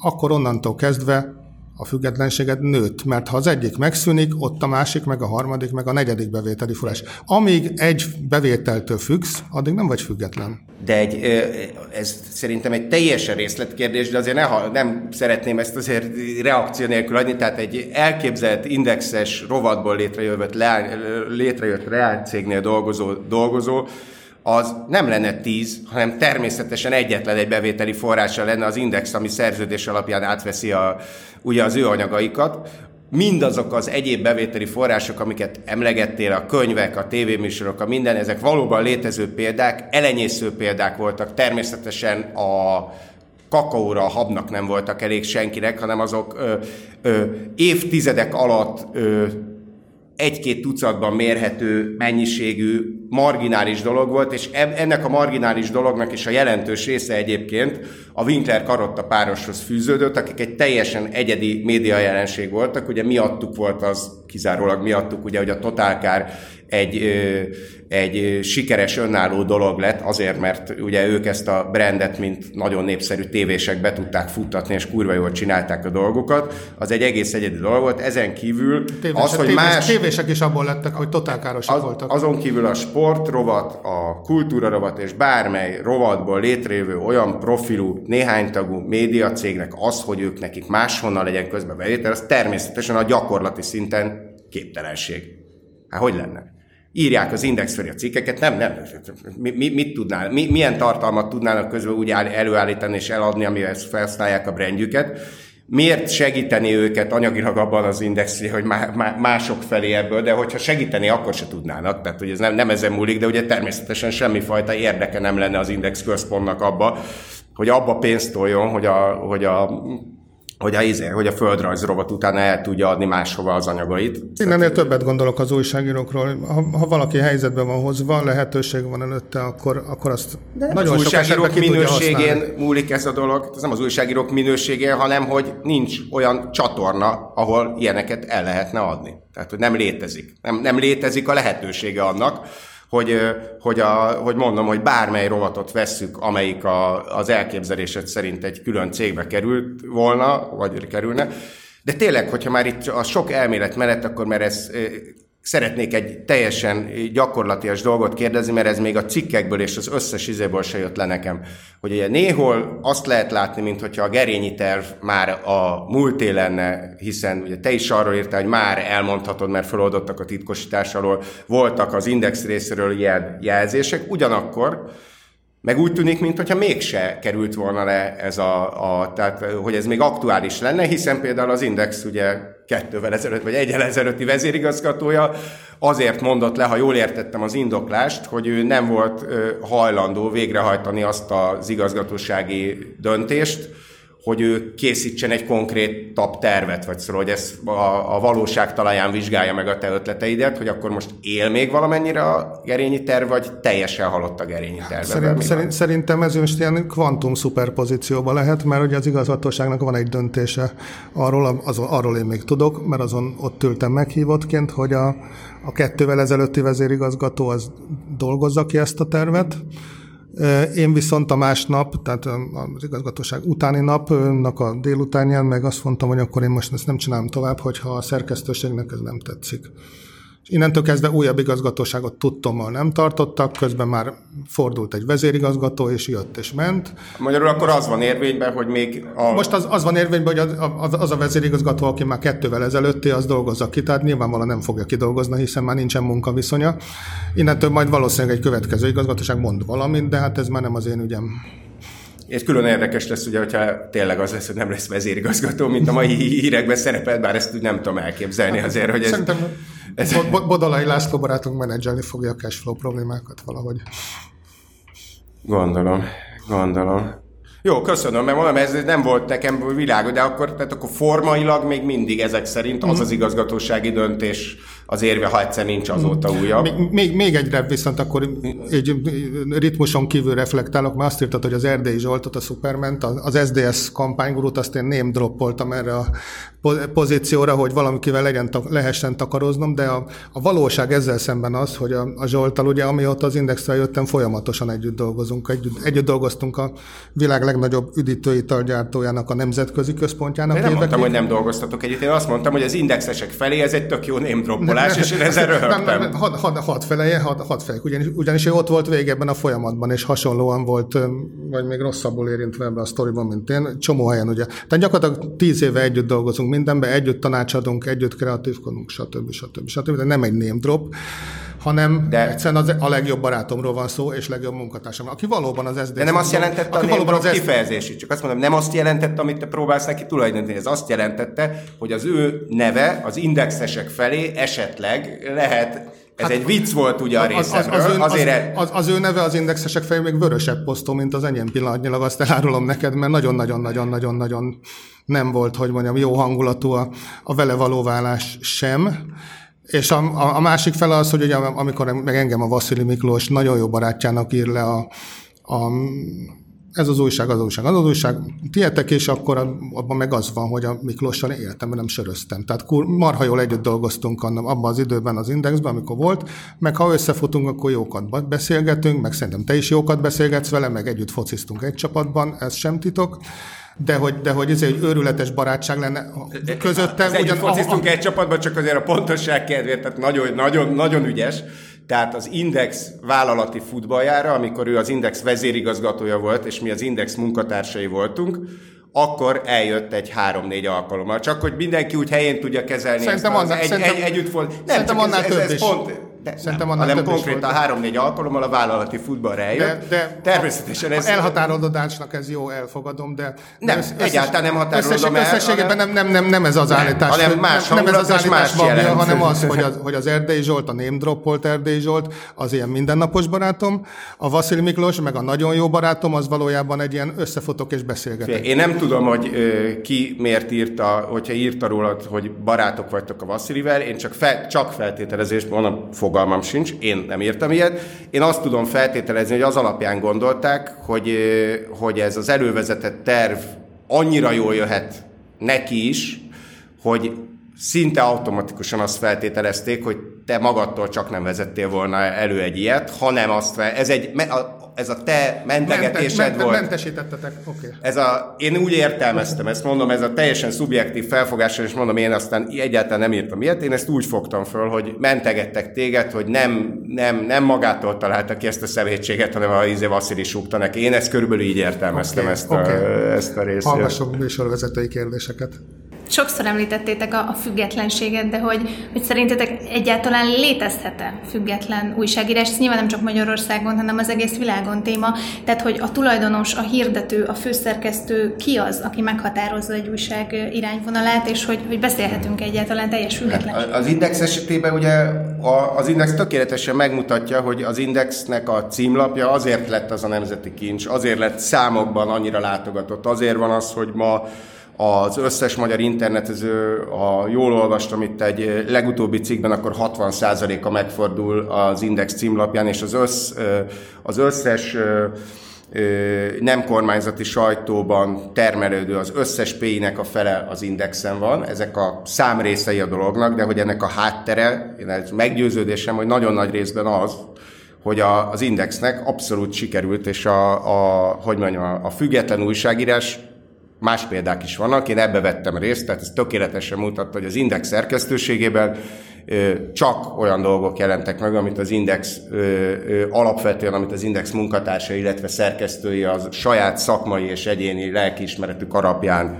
akkor onnantól kezdve a függetlenséged nőtt, mert ha az egyik megszűnik, ott a másik, meg a harmadik, meg a negyedik bevételi forrás. Amíg egy bevételtől függsz, addig nem vagy független. De egy, ez szerintem egy teljesen részletkérdés, de azért ne, nem szeretném ezt azért reakció nélkül adni, tehát egy elképzelt indexes rovatból létrejött, létrejött reálcégnél dolgozó, dolgozó az nem lenne 10, hanem természetesen egyetlen egy bevételi forrása lenne az index, ami szerződés alapján átveszi a, ugye az ő anyagaikat. Mindazok az egyéb bevételi források, amiket emlegettél, a könyvek, a tévéműsorok, a minden, ezek valóban létező példák, elenyésző példák voltak. Természetesen a kakaóra, a habnak nem voltak elég senkinek, hanem azok ö, ö, évtizedek alatt ö, egy-két tucatban mérhető mennyiségű marginális dolog volt, és ennek a marginális dolognak is a jelentős része egyébként a Winkler Karotta pároshoz fűződött, akik egy teljesen egyedi média jelenség voltak, ugye miattuk volt az, kizárólag miattuk, ugye, hogy a Totálkár egy, egy sikeres önálló dolog lett, azért, mert ugye ők ezt a brandet, mint nagyon népszerű tévések be tudták futtatni, és kurva jól csinálták a dolgokat. Az egy egész egyedi dolog volt. Ezen kívül tévések, az, hogy tévés, más... Tévések is abból lettek, hogy totálkárosak az, voltak. Azon kívül a sport rovat, a kultúra rovat és bármely rovatból létrejövő olyan profilú, néhány tagú médiacégnek az, hogy ők nekik máshonnan legyen közben bevétel, az természetesen a gyakorlati szinten képtelenség. Hát hogy lenne? Írják az Index felé a cikkeket, nem, nem, mi, mi, mit tudnál, mi, milyen tartalmat tudnának közben úgy előállítani és eladni, amivel felhasználják a brandjüket, miért segíteni őket anyagilag abban az indexre, hogy mások felé ebből, de hogyha segíteni, akkor se tudnának, tehát hogy ez nem, nem ezen múlik, de ugye természetesen semmifajta érdeke nem lenne az index központnak abba, hogy abba pénzt toljon, hogy a, hogy a hogy a, izé, hogy a földrajz rovat utána el tudja adni máshova az anyagait. Én ennél többet gondolok az újságírókról. Ha, ha valaki helyzetben van hozva, lehetőség van előtte, akkor, akkor azt De nagyon az újságírók minőségén múlik ez a dolog. Ez nem az újságírók minőségén, hanem hogy nincs olyan csatorna, ahol ilyeneket el lehetne adni. Tehát, hogy nem létezik. Nem, nem létezik a lehetősége annak, hogy, hogy, a, hogy mondom, hogy bármely rovatot vesszük, amelyik a, az elképzelésed szerint egy külön cégbe került volna, vagy kerülne, de tényleg, hogyha már itt a sok elmélet mellett, akkor mert ez szeretnék egy teljesen gyakorlatias dolgot kérdezni, mert ez még a cikkekből és az összes izéből se jött le nekem. Hogy ugye néhol azt lehet látni, mint hogyha a gerényi terv már a múlté lenne, hiszen ugye te is arról írtál, hogy már elmondhatod, mert feloldottak a titkosítás alól, voltak az index részéről ilyen jelzések, ugyanakkor meg úgy tűnik, mintha mégse került volna le ez a, a, tehát hogy ez még aktuális lenne, hiszen például az Index ugye kettővel ezelőtt, vagy egyel ezelőtti vezérigazgatója azért mondott le, ha jól értettem az indoklást, hogy ő nem volt hajlandó végrehajtani azt az igazgatósági döntést, hogy ő készítsen egy konkrét tap tervet, vagy szóval, hogy ez a, a valóság talaján vizsgálja meg a te ötleteidet, hogy akkor most él még valamennyire a gerényi terv, vagy teljesen halott a gerényi terv. Szerint, szerint, szerintem ez most ilyen kvantum szuperpozícióban lehet, mert ugye az igazgatóságnak van egy döntése arról, azon, arról én még tudok, mert azon ott ültem meghívottként, hogy a, a kettővel ezelőtti vezérigazgató az dolgozza ki ezt a tervet, én viszont a másnap, tehát az igazgatóság utáni napnak a délutánján meg azt mondtam, hogy akkor én most ezt nem csinálom tovább, hogyha a szerkesztőségnek ez nem tetszik. Innentől kezdve újabb igazgatóságot tudtommal nem tartottak, közben már fordult egy vezérigazgató, és jött és ment. Magyarul akkor az van érvényben, hogy még a... Most az, az van érvényben, hogy az, az, az a vezérigazgató, aki már kettővel ezelőtti, az dolgozza ki, tehát nyilvánvalóan nem fogja kidolgozni, hiszen már nincsen munkaviszonya. Innentől majd valószínűleg egy következő igazgatóság mond valamit, de hát ez már nem az én ügyem. És külön érdekes lesz, ugye, hogyha tényleg az lesz, hogy nem lesz vezérigazgató, mint a mai [LAUGHS] hírekben szerepel, bár ezt nem tudom elképzelni azért, hogy ez... Szerintem ez... Bodolai László barátunk menedzselni fogja a cashflow problémákat valahogy. Gondolom, gondolom. Jó, köszönöm, mert mondom, ez nem volt nekem világos, de akkor, tehát akkor formailag még mindig ezek szerint az mhm. az igazgatósági döntés az érve, ha egyszer nincs azóta újabb. Még, még, még egyre viszont akkor egy ritmuson kívül reflektálok, mert azt írtad, hogy az Erdélyi Zsoltot, a Superment, az SDS kampánygurút, azt én ném droppoltam erre a pozícióra, hogy valamikivel legyen, lehessen takaroznom, de a, a valóság ezzel szemben az, hogy a, a Zsoltal, ugye amióta az Indexre jöttem, folyamatosan együtt dolgozunk. Együtt, együtt dolgoztunk a világ legnagyobb üdítőitalgyártójának a nemzetközi központjának. Én nem mondtam, hogy nem dolgoztatok együtt, én azt mondtam, hogy az indexesek felé ez egy tök jó name droppolás, és én ezzel röhögtem. Nem, nem, had, had, had feleje, had, had fejek, ugyanis, ugyanis ő ott volt végebben a folyamatban, és hasonlóan volt, vagy még rosszabbul érintve ebbe a sztoriban, mint én, csomó helyen ugye. Tehát gyakorlatilag tíz éve együtt dolgozunk mindenben, együtt tanácsadunk, együtt kreatívkodunk, stb. stb. stb. De nem egy name drop, hanem de egyszerűen az, a legjobb barátomról van szó, és legjobb munkatársam, aki valóban az SZDSZ. De nem azt jelentette aki a valóban az kifejezés, csak azt mondom, nem azt jelentette, amit te próbálsz neki tulajdonítani, ez azt jelentette, hogy az ő neve az indexesek felé esetleg lehet ez hát, egy vicc volt ugye a részemről. Az, az, az, azért az, az, az ő neve az indexesek felé még vörösebb posztó, mint az enyém pillanatnyilag, azt elárulom neked, mert nagyon-nagyon-nagyon-nagyon-nagyon nem volt, hogy mondjam, jó hangulatú a, a vele való válás sem. És a, a, másik fele az, hogy ugye, amikor meg engem a Vasszili Miklós nagyon jó barátjának ír le a, a ez az újság, az újság, az az újság, tietek, és akkor abban meg az van, hogy a Miklóssal életemben nem söröztem. Tehát marha jól együtt dolgoztunk abban az időben az Indexben, amikor volt, meg ha összefutunk, akkor jókat beszélgetünk, meg szerintem te is jókat beszélgetsz vele, meg együtt fociztunk egy csapatban, ez sem titok de hogy, de hogy ez egy őrületes barátság lenne közöttem. Ugyan, fociztunk egy csapatban, csak azért a pontosság kedvéért, tehát nagyon, nagyon, nagyon ügyes. Tehát az Index vállalati futballjára, amikor ő az Index vezérigazgatója volt, és mi az Index munkatársai voltunk, akkor eljött egy három-négy alkalommal. Csak hogy mindenki úgy helyén tudja kezelni szerintem ezt annál, egy, szerintem, egy, együtt volt. Nem, szerintem annál ez, ez, ez pont, de Szerintem nem, hanem konkrétan három-négy alkalommal a vállalati futballra eljött. De, de Természetesen ez... Elhatárolódásnak ez jó, elfogadom, de... Nem, összes, egyáltalán nem határolodom el. Összességében nem, nem, nem, nem ez az állítás. Hanem más nem, nem ez az állítás más babja, hanem az, hogy az, hogy az Erdély Zsolt, a name droppolt Erdély Zsolt, az ilyen mindennapos barátom, a Vasil Miklós, meg a nagyon jó barátom, az valójában egy ilyen összefotok és beszélgetek. Én nem tudom, hogy ö, ki miért írta, hogyha írta rólad, hogy barátok vagytok a Vasilivel, én csak, fel, csak feltételezést mondom, fogalmam sincs, én nem írtam ilyet. Én azt tudom feltételezni, hogy az alapján gondolták, hogy, hogy ez az elővezetett terv annyira jól jöhet neki is, hogy szinte automatikusan azt feltételezték, hogy te magadtól csak nem vezettél volna elő egy ilyet, hanem azt, ez egy, ez a te mentegetésed Mente, volt. Mentesítettetek, oké. Okay. Ez a, én úgy értelmeztem, ezt mondom, ez a teljesen szubjektív felfogás, és mondom, én aztán egyáltalán nem írtam ilyet, én ezt úgy fogtam föl, hogy mentegettek téged, hogy nem, nem, nem magától találta ki ezt a szemétséget, hanem a Izé Vasszili súgta neki. Én ezt körülbelül így értelmeztem okay, ezt, okay. A, ezt a részét. Hallgassuk műsorvezetői kérdéseket sokszor említettétek a, a függetlenséget, de hogy, hogy szerintetek egyáltalán létezhet-e független újságírás? Ez nyilván nem csak Magyarországon, hanem az egész világon téma. Tehát, hogy a tulajdonos, a hirdető, a főszerkesztő ki az, aki meghatározza egy újság irányvonalát, és hogy, hogy beszélhetünk egyáltalán teljes függetlenségről. Az Index esetében ugye az Index tökéletesen megmutatja, hogy az Indexnek a címlapja azért lett az a nemzeti kincs, azért lett számokban annyira látogatott, azért van az, hogy ma az összes magyar internetező, ha jól olvastam itt egy legutóbbi cikkben, akkor 60%-a megfordul az Index címlapján, és az, össz, az összes nem kormányzati sajtóban termelődő az összes PI-nek a fele az indexen van. Ezek a számrészei a dolognak, de hogy ennek a háttere, én meggyőződésem, hogy nagyon nagy részben az, hogy a, az indexnek abszolút sikerült, és a, a hogy mondjam, a független újságírás Más példák is vannak, én ebbe vettem részt, tehát ez tökéletesen mutatta, hogy az Index szerkesztőségében csak olyan dolgok jelentek meg, amit az Index alapvetően, amit az Index munkatársa, illetve szerkesztői az saját szakmai és egyéni lelkiismeretük alapján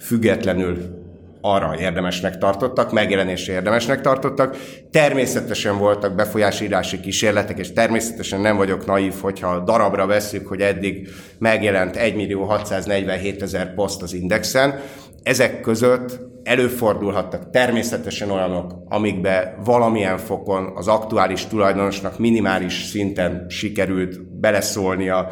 függetlenül arra érdemesnek tartottak, megjelenésre érdemesnek tartottak. Természetesen voltak befolyásírási kísérletek, és természetesen nem vagyok naív, hogyha darabra veszük, hogy eddig megjelent 1 millió 647 ezer poszt az Indexen. Ezek között előfordulhattak természetesen olyanok, amikbe valamilyen fokon az aktuális tulajdonosnak minimális szinten sikerült beleszólnia,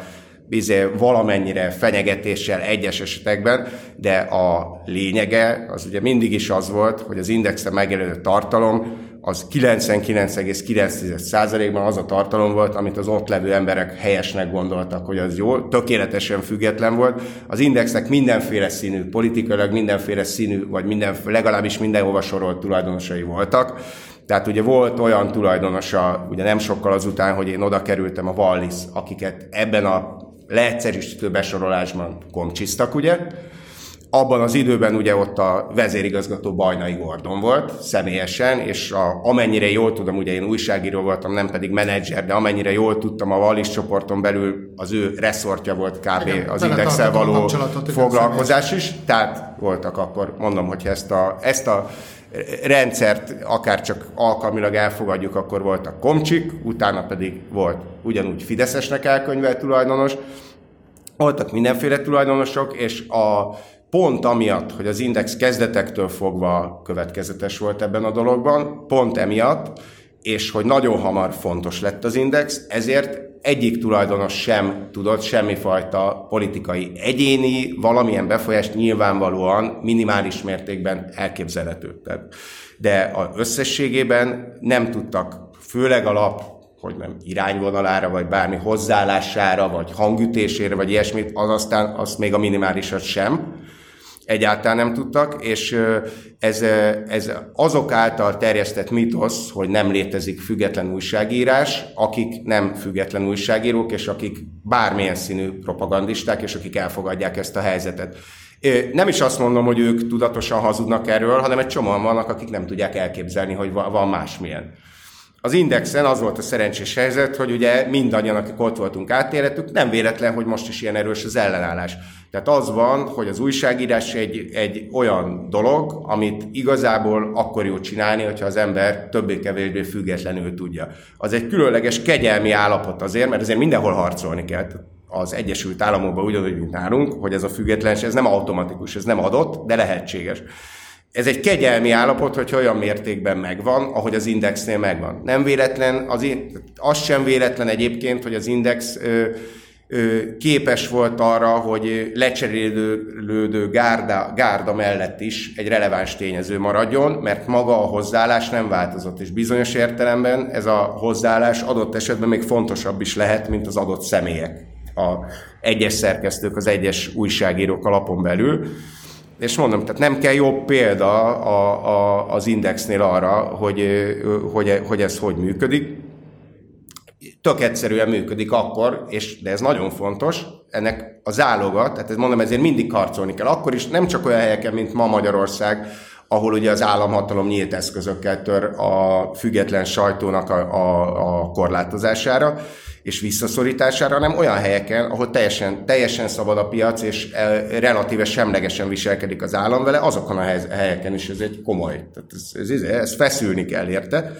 bizé valamennyire fenyegetéssel egyes esetekben, de a lényege az ugye mindig is az volt, hogy az indexen megjelenő tartalom az 99,9%-ban az a tartalom volt, amit az ott levő emberek helyesnek gondoltak, hogy az jó, tökéletesen független volt. Az indexnek mindenféle színű, politikailag mindenféle színű, vagy minden, legalábbis mindenhova sorolt tulajdonosai voltak. Tehát ugye volt olyan tulajdonosa, ugye nem sokkal azután, hogy én oda kerültem a Wallis, akiket ebben a leegyszerűsítő besorolásban komcsisztak, ugye? Abban az időben ugye ott a vezérigazgató Bajnai Gordon volt személyesen, és a, amennyire jól tudom, ugye én újságíró voltam, nem pedig menedzser, de amennyire jól tudtam, a Wallis csoporton belül az ő reszortja volt kb. Igen, az indexel való foglalkozás is, tehát voltak akkor, mondom, hogy ezt a, ezt a rendszert akár csak alkalmilag elfogadjuk, akkor volt a komcsik, utána pedig volt ugyanúgy Fideszesnek elkönyvelt tulajdonos, voltak mindenféle tulajdonosok, és a pont amiatt, hogy az Index kezdetektől fogva következetes volt ebben a dologban, pont emiatt, és hogy nagyon hamar fontos lett az Index, ezért egyik tulajdonos sem tudott semmifajta politikai egyéni, valamilyen befolyást nyilvánvalóan minimális mértékben elképzelhető. De az összességében nem tudtak, főleg alap, hogy nem irányvonalára, vagy bármi hozzáállására, vagy hangütésére, vagy ilyesmit, az aztán azt még a minimálisat sem egyáltalán nem tudtak, és ez, ez azok által terjesztett mitosz, hogy nem létezik független újságírás, akik nem független újságírók, és akik bármilyen színű propagandisták, és akik elfogadják ezt a helyzetet. Nem is azt mondom, hogy ők tudatosan hazudnak erről, hanem egy csomóan vannak, akik nem tudják elképzelni, hogy van másmilyen. Az Indexen az volt a szerencsés helyzet, hogy ugye mindannyian, akik ott voltunk, átéletük, nem véletlen, hogy most is ilyen erős az ellenállás. Tehát az van, hogy az újságírás egy, egy olyan dolog, amit igazából akkor jó csinálni, hogyha az ember többé-kevésbé függetlenül tudja. Az egy különleges kegyelmi állapot azért, mert azért mindenhol harcolni kell. Az Egyesült Államokban ugyanúgy, mint nálunk, hogy ez a függetlenség, ez nem automatikus, ez nem adott, de lehetséges. Ez egy kegyelmi állapot, hogy olyan mértékben megvan, ahogy az indexnél megvan. Nem véletlen, az, az sem véletlen egyébként, hogy az index ö, ö, képes volt arra, hogy lecserélődő gárda, gárda mellett is egy releváns tényező maradjon, mert maga a hozzáállás nem változott, és bizonyos értelemben ez a hozzáállás adott esetben még fontosabb is lehet, mint az adott személyek, a egyes szerkesztők, az egyes újságírók alapon belül. És mondom, tehát nem kell jobb példa a, a, az indexnél arra, hogy, hogy, hogy ez hogy működik. Tök egyszerűen működik akkor, és, de ez nagyon fontos, ennek a záloga, tehát mondom, ezért mindig harcolni kell. Akkor is nem csak olyan helyeken, mint ma Magyarország, ahol ugye az államhatalom nyílt eszközökkel tör a független sajtónak a, a, a korlátozására, és visszaszorítására, hanem olyan helyeken, ahol teljesen, teljesen szabad a piac, és e, relatíve semlegesen viselkedik az állam vele, azokon a helyeken is ez egy komoly. Tehát ez, ez, ez feszülni kell érte.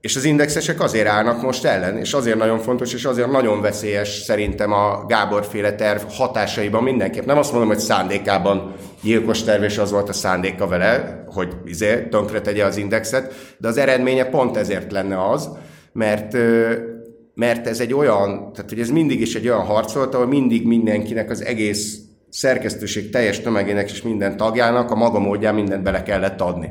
És az indexesek azért állnak most ellen, és azért nagyon fontos, és azért nagyon veszélyes szerintem a Gábor féle terv hatásaiban mindenképp. Nem azt mondom, hogy szándékában gyilkos terv, és az volt a szándéka vele, hogy izé, tönkre tegye az indexet, de az eredménye pont ezért lenne az, mert mert ez egy olyan, tehát hogy ez mindig is egy olyan harc volt, ahol mindig mindenkinek az egész szerkesztőség teljes tömegének és minden tagjának a maga módján mindent bele kellett adni.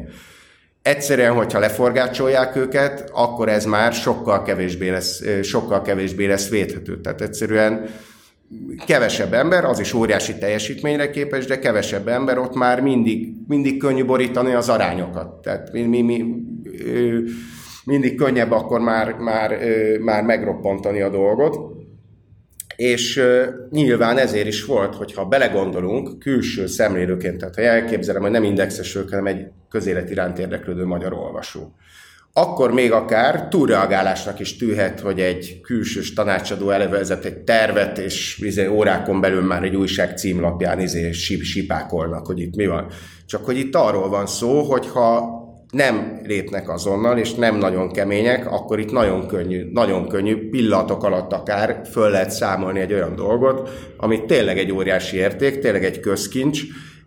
Egyszerűen, hogyha leforgácsolják őket, akkor ez már sokkal kevésbé lesz, sokkal kevésbé lesz védhető. Tehát egyszerűen kevesebb ember, az is óriási teljesítményre képes, de kevesebb ember, ott már mindig, mindig könnyű borítani az arányokat. Tehát mi, mi, mi mindig könnyebb akkor már, már, már megroppantani a dolgot. És nyilván ezért is volt, hogyha belegondolunk külső szemlélőként, tehát ha elképzelem, hogy nem indexesről, hanem egy közélet iránt érdeklődő magyar olvasó, akkor még akár túlreagálásnak is tűhet, hogy egy külsős tanácsadó elevezett egy tervet, és izé, órákon belül már egy újság címlapján izé, sipákolnak, hogy itt mi van. Csak hogy itt arról van szó, hogy ha nem lépnek azonnal, és nem nagyon kemények, akkor itt nagyon könnyű, nagyon könnyű pillanatok alatt akár föl lehet számolni egy olyan dolgot, ami tényleg egy óriási érték, tényleg egy közkincs,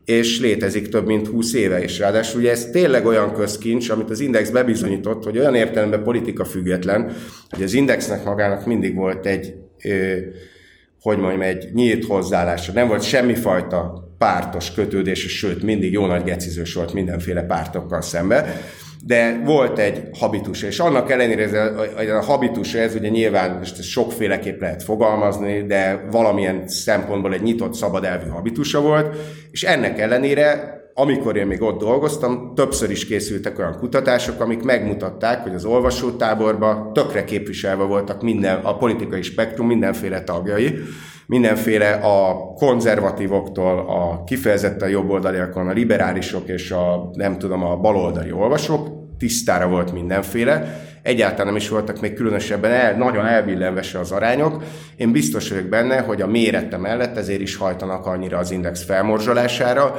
és létezik több mint 20 éve is. Ráadásul ugye ez tényleg olyan közkincs, amit az Index bebizonyított, hogy olyan értelemben politika független, hogy az Indexnek magának mindig volt egy, ö, hogy mondjam, egy nyílt hozzáállása. Nem volt semmifajta pártos kötődés, sőt, mindig jó nagy gecizős volt mindenféle pártokkal szembe, de volt egy habitus, és annak ellenére ez a, a habitus, ez ugye nyilván ezt sokféleképp lehet fogalmazni, de valamilyen szempontból egy nyitott, szabad elvű habitusa volt, és ennek ellenére amikor én még ott dolgoztam, többször is készültek olyan kutatások, amik megmutatták, hogy az olvasótáborban tökre képviselve voltak minden, a politikai spektrum mindenféle tagjai, mindenféle a konzervatívoktól, a kifejezetten jobboldaliakon, a liberálisok és a nem tudom, a baloldali olvasók, tisztára volt mindenféle, egyáltalán nem is voltak még különösebben el, nagyon elbillenve se az arányok. Én biztos vagyok benne, hogy a mérete mellett ezért is hajtanak annyira az index felmorzsolására,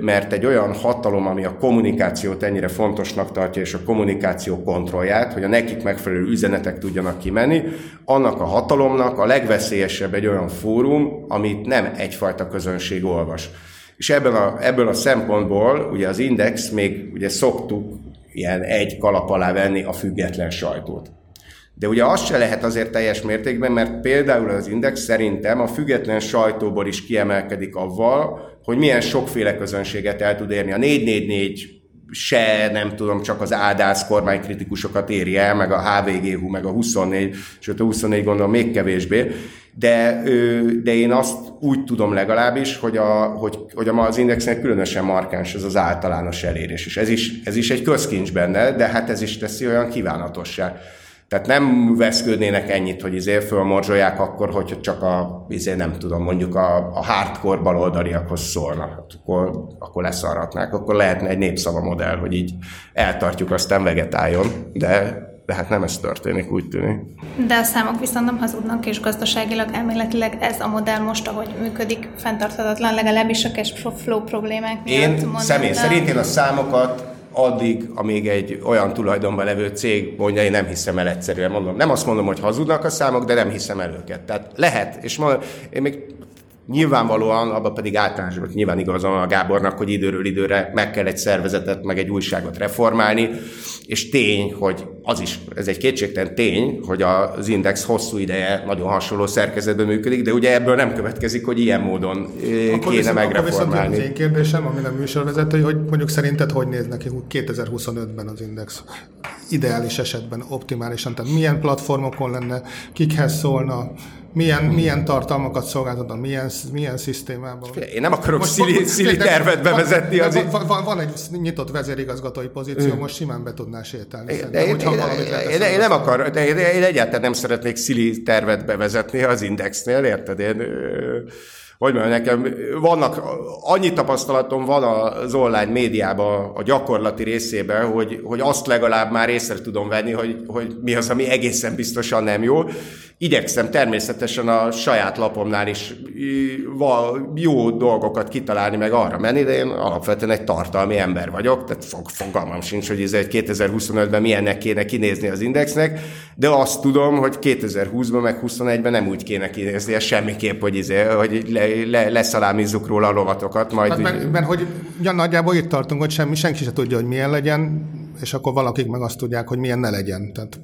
mert egy olyan hatalom, ami a kommunikációt ennyire fontosnak tartja, és a kommunikáció kontrollját, hogy a nekik megfelelő üzenetek tudjanak kimenni, annak a hatalomnak a legveszélyesebb egy olyan fórum, amit nem egyfajta közönség olvas. És ebből a, ebből a szempontból ugye az Index még ugye szoktuk ilyen egy kalap alá venni a független sajtót. De ugye az se lehet azért teljes mértékben, mert például az Index szerintem a független sajtóból is kiemelkedik avval, hogy milyen sokféle közönséget el tud érni. A 444 se, nem tudom, csak az áldász kormánykritikusokat éri el, meg a HVGHU, meg a 24, sőt a 24 gondolom még kevésbé, de, de én azt úgy tudom legalábbis, hogy, a, hogy, hogy az indexnek különösen markáns ez az általános elérés, és ez is, ez is egy közkincs benne, de hát ez is teszi olyan kívánatossá. Tehát nem veszködnének ennyit, hogy izé fölmorzsolják akkor, hogy csak a, izé nem tudom, mondjuk a, a hardcore baloldaliakhoz szólnak. Hát akkor, akkor leszarhatnák, akkor lehetne egy népszava modell, hogy így eltartjuk, aztán vegetáljon, de de hát nem ez történik, úgy tűnik. De a számok viszont nem hazudnak, és gazdaságilag elméletileg ez a modell most, ahogy működik, fenntarthatatlan, legalábbis a cash flow problémák miatt. Én személy szerint én a számokat addig, amíg egy olyan tulajdonban levő cég mondja, én nem hiszem el egyszerűen, mondom. Nem azt mondom, hogy hazudnak a számok, de nem hiszem el őket. Tehát lehet, és mondom, én még Nyilvánvalóan, abban pedig általánosan nyilván igazán a Gábornak, hogy időről időre meg kell egy szervezetet, meg egy újságot reformálni, és tény, hogy az is, ez egy kétségtelen tény, hogy az Index hosszú ideje nagyon hasonló szerkezetben működik, de ugye ebből nem következik, hogy ilyen módon eh, akkor kéne viszont, megreformálni. Akkor viszont az én kérdésem, ami nem műsorvezető, hogy mondjuk szerinted hogy néz neki 2025-ben az Index? Ideális esetben, optimálisan, tehát milyen platformokon lenne, kikhez szólna, milyen, milyen tartalmakat szolgáltatna, milyen, milyen szisztémában. Én nem akarok most, szili, szili tervet bevezetni. Az van, van, van, egy nyitott vezérigazgatói pozíció, mm. most simán be tudná sétálni. De, de, én, én, én, nem akar, de én, én egyáltalán nem szeretnék szili tervet bevezetni az Indexnél, érted? Én, hogy mondjam, nekem vannak, annyi tapasztalatom van az online médiában a gyakorlati részében, hogy, hogy azt legalább már észre tudom venni, hogy, hogy mi az, ami egészen biztosan nem jó. Igyekszem természetesen a saját lapomnál is jó dolgokat kitalálni, meg arra menni, de én alapvetően egy tartalmi ember vagyok, tehát fog, fogalmam sincs, hogy ez egy 2025-ben milyennek kéne kinézni az indexnek, de azt tudom, hogy 2020-ban meg 2021-ben nem úgy kéne kinézni, ez semmiképp, hogy, izé, hogy le, le, leszalámizzuk róla a lovatokat. Majd hát, mert, mert, hogy ja, nagyjából itt tartunk, hogy semmi, senki se tudja, hogy milyen legyen, és akkor valakik meg azt tudják, hogy milyen ne legyen. Tehát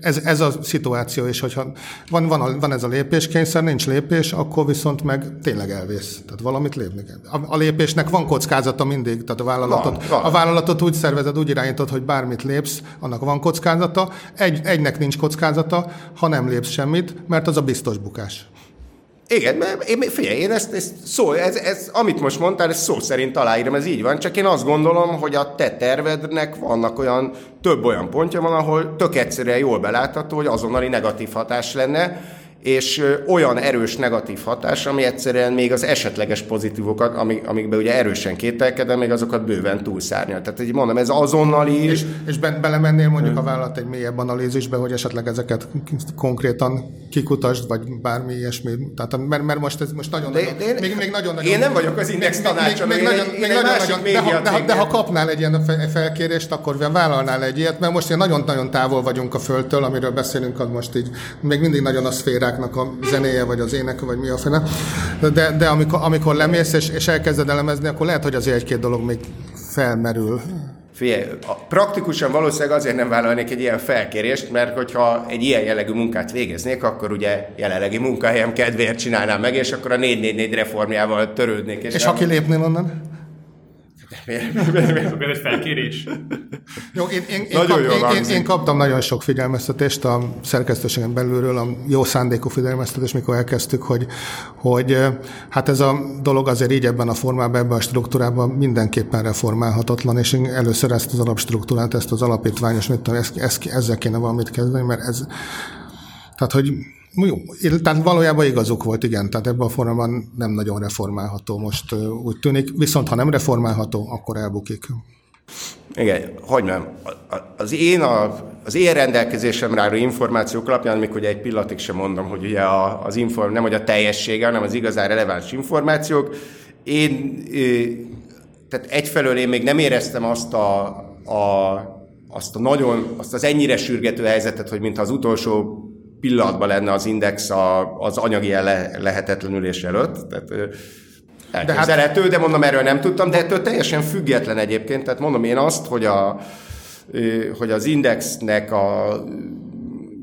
ez, ez a szituáció, és hogyha van, van, a, van ez a lépéskényszer, nincs lépés, akkor viszont meg tényleg elvész. Tehát valamit lépni kell. A, a lépésnek van kockázata mindig, tehát a vállalatot, van, van. a vállalatot úgy szervezed, úgy irányítod, hogy bármit lépsz, annak van kockázata. Egy, egynek nincs kockázata, ha nem lépsz semmit, mert az a biztos bukás. Igen, mert én, figyelj, én ezt, ezt szó, ez, ez, amit most mondtál, ez szó szerint aláírom, ez így van, csak én azt gondolom, hogy a te tervednek vannak olyan, több olyan pontja van, ahol tök egyszerűen jól belátható, hogy azonnali negatív hatás lenne, és olyan erős negatív hatás, ami egyszerűen még az esetleges pozitívokat, amik, amikben ugye erősen kételkedem, még azokat bőven túlszárnyal. Tehát így mondom, ez azonnali... És, és be, belemennél mondjuk a vállalat egy mélyebb analízisbe, hogy esetleg ezeket konkrétan kikutasd, vagy bármi ilyesmi. Tehát, mert, mert most ez most nagyon... De, nagyon, de én, még, még nagyon, nagyon, én nem vagyok az index tanácsa, még, még, még, még, még nagyon, nagyon, de, ha, de, ha, de ha kapnál egy ilyen felkérést, akkor vállalnál egy ilyet, mert most nagyon-nagyon távol vagyunk a földtől, amiről beszélünk, az most így még mindig nagyon a szférák zenekarnak a zenéje, vagy az ének, vagy mi a fene. De, de amikor, amikor lemész és, és elkezded elemezni, akkor lehet, hogy azért egy-két dolog még felmerül. Figyelj, praktikusan valószínűleg azért nem vállalnék egy ilyen felkérést, mert hogyha egy ilyen jellegű munkát végeznék, akkor ugye jelenlegi munkahelyem kedvéért csinálnám meg, és akkor a 444 reformjával törődnék. És, és ha kilépnél onnan? Miért, [LAUGHS] miért, miért, miért egy felkérés? Jó, én, én, én, kap, én, én, én kaptam nagyon sok figyelmeztetést a szerkesztőségen belülről, a jó szándékú figyelmeztetés, mikor elkezdtük, hogy, hogy hát ez a dolog azért így ebben a formában, ebben a struktúrában mindenképpen reformálhatatlan, és én először ezt az alapstruktúrát, ezt az alapítványos, mit tudom, ezt, ezt, ezzel kéne valamit kezdeni, mert ez, tehát, hogy jó, tehát valójában igazuk volt, igen, tehát ebben a formában nem nagyon reformálható most úgy tűnik, viszont ha nem reformálható, akkor elbukik. Igen, hogy nem. Az én, a, az én rendelkezésemre álló információk alapján, amikor ugye egy pillanatig sem mondom, hogy ugye az inform, nem hogy a teljessége, hanem az igazán releváns információk, én, tehát egyfelől én még nem éreztem azt a, a, azt a nagyon, azt az ennyire sürgető helyzetet, hogy mintha az utolsó pillanatban lenne az index a, az anyagi le, lehetetlenülés előtt. Tehát, elképzelhető, de, hát... de mondom, erről nem tudtam, de ettől teljesen független egyébként. Tehát mondom én azt, hogy, a, hogy az indexnek a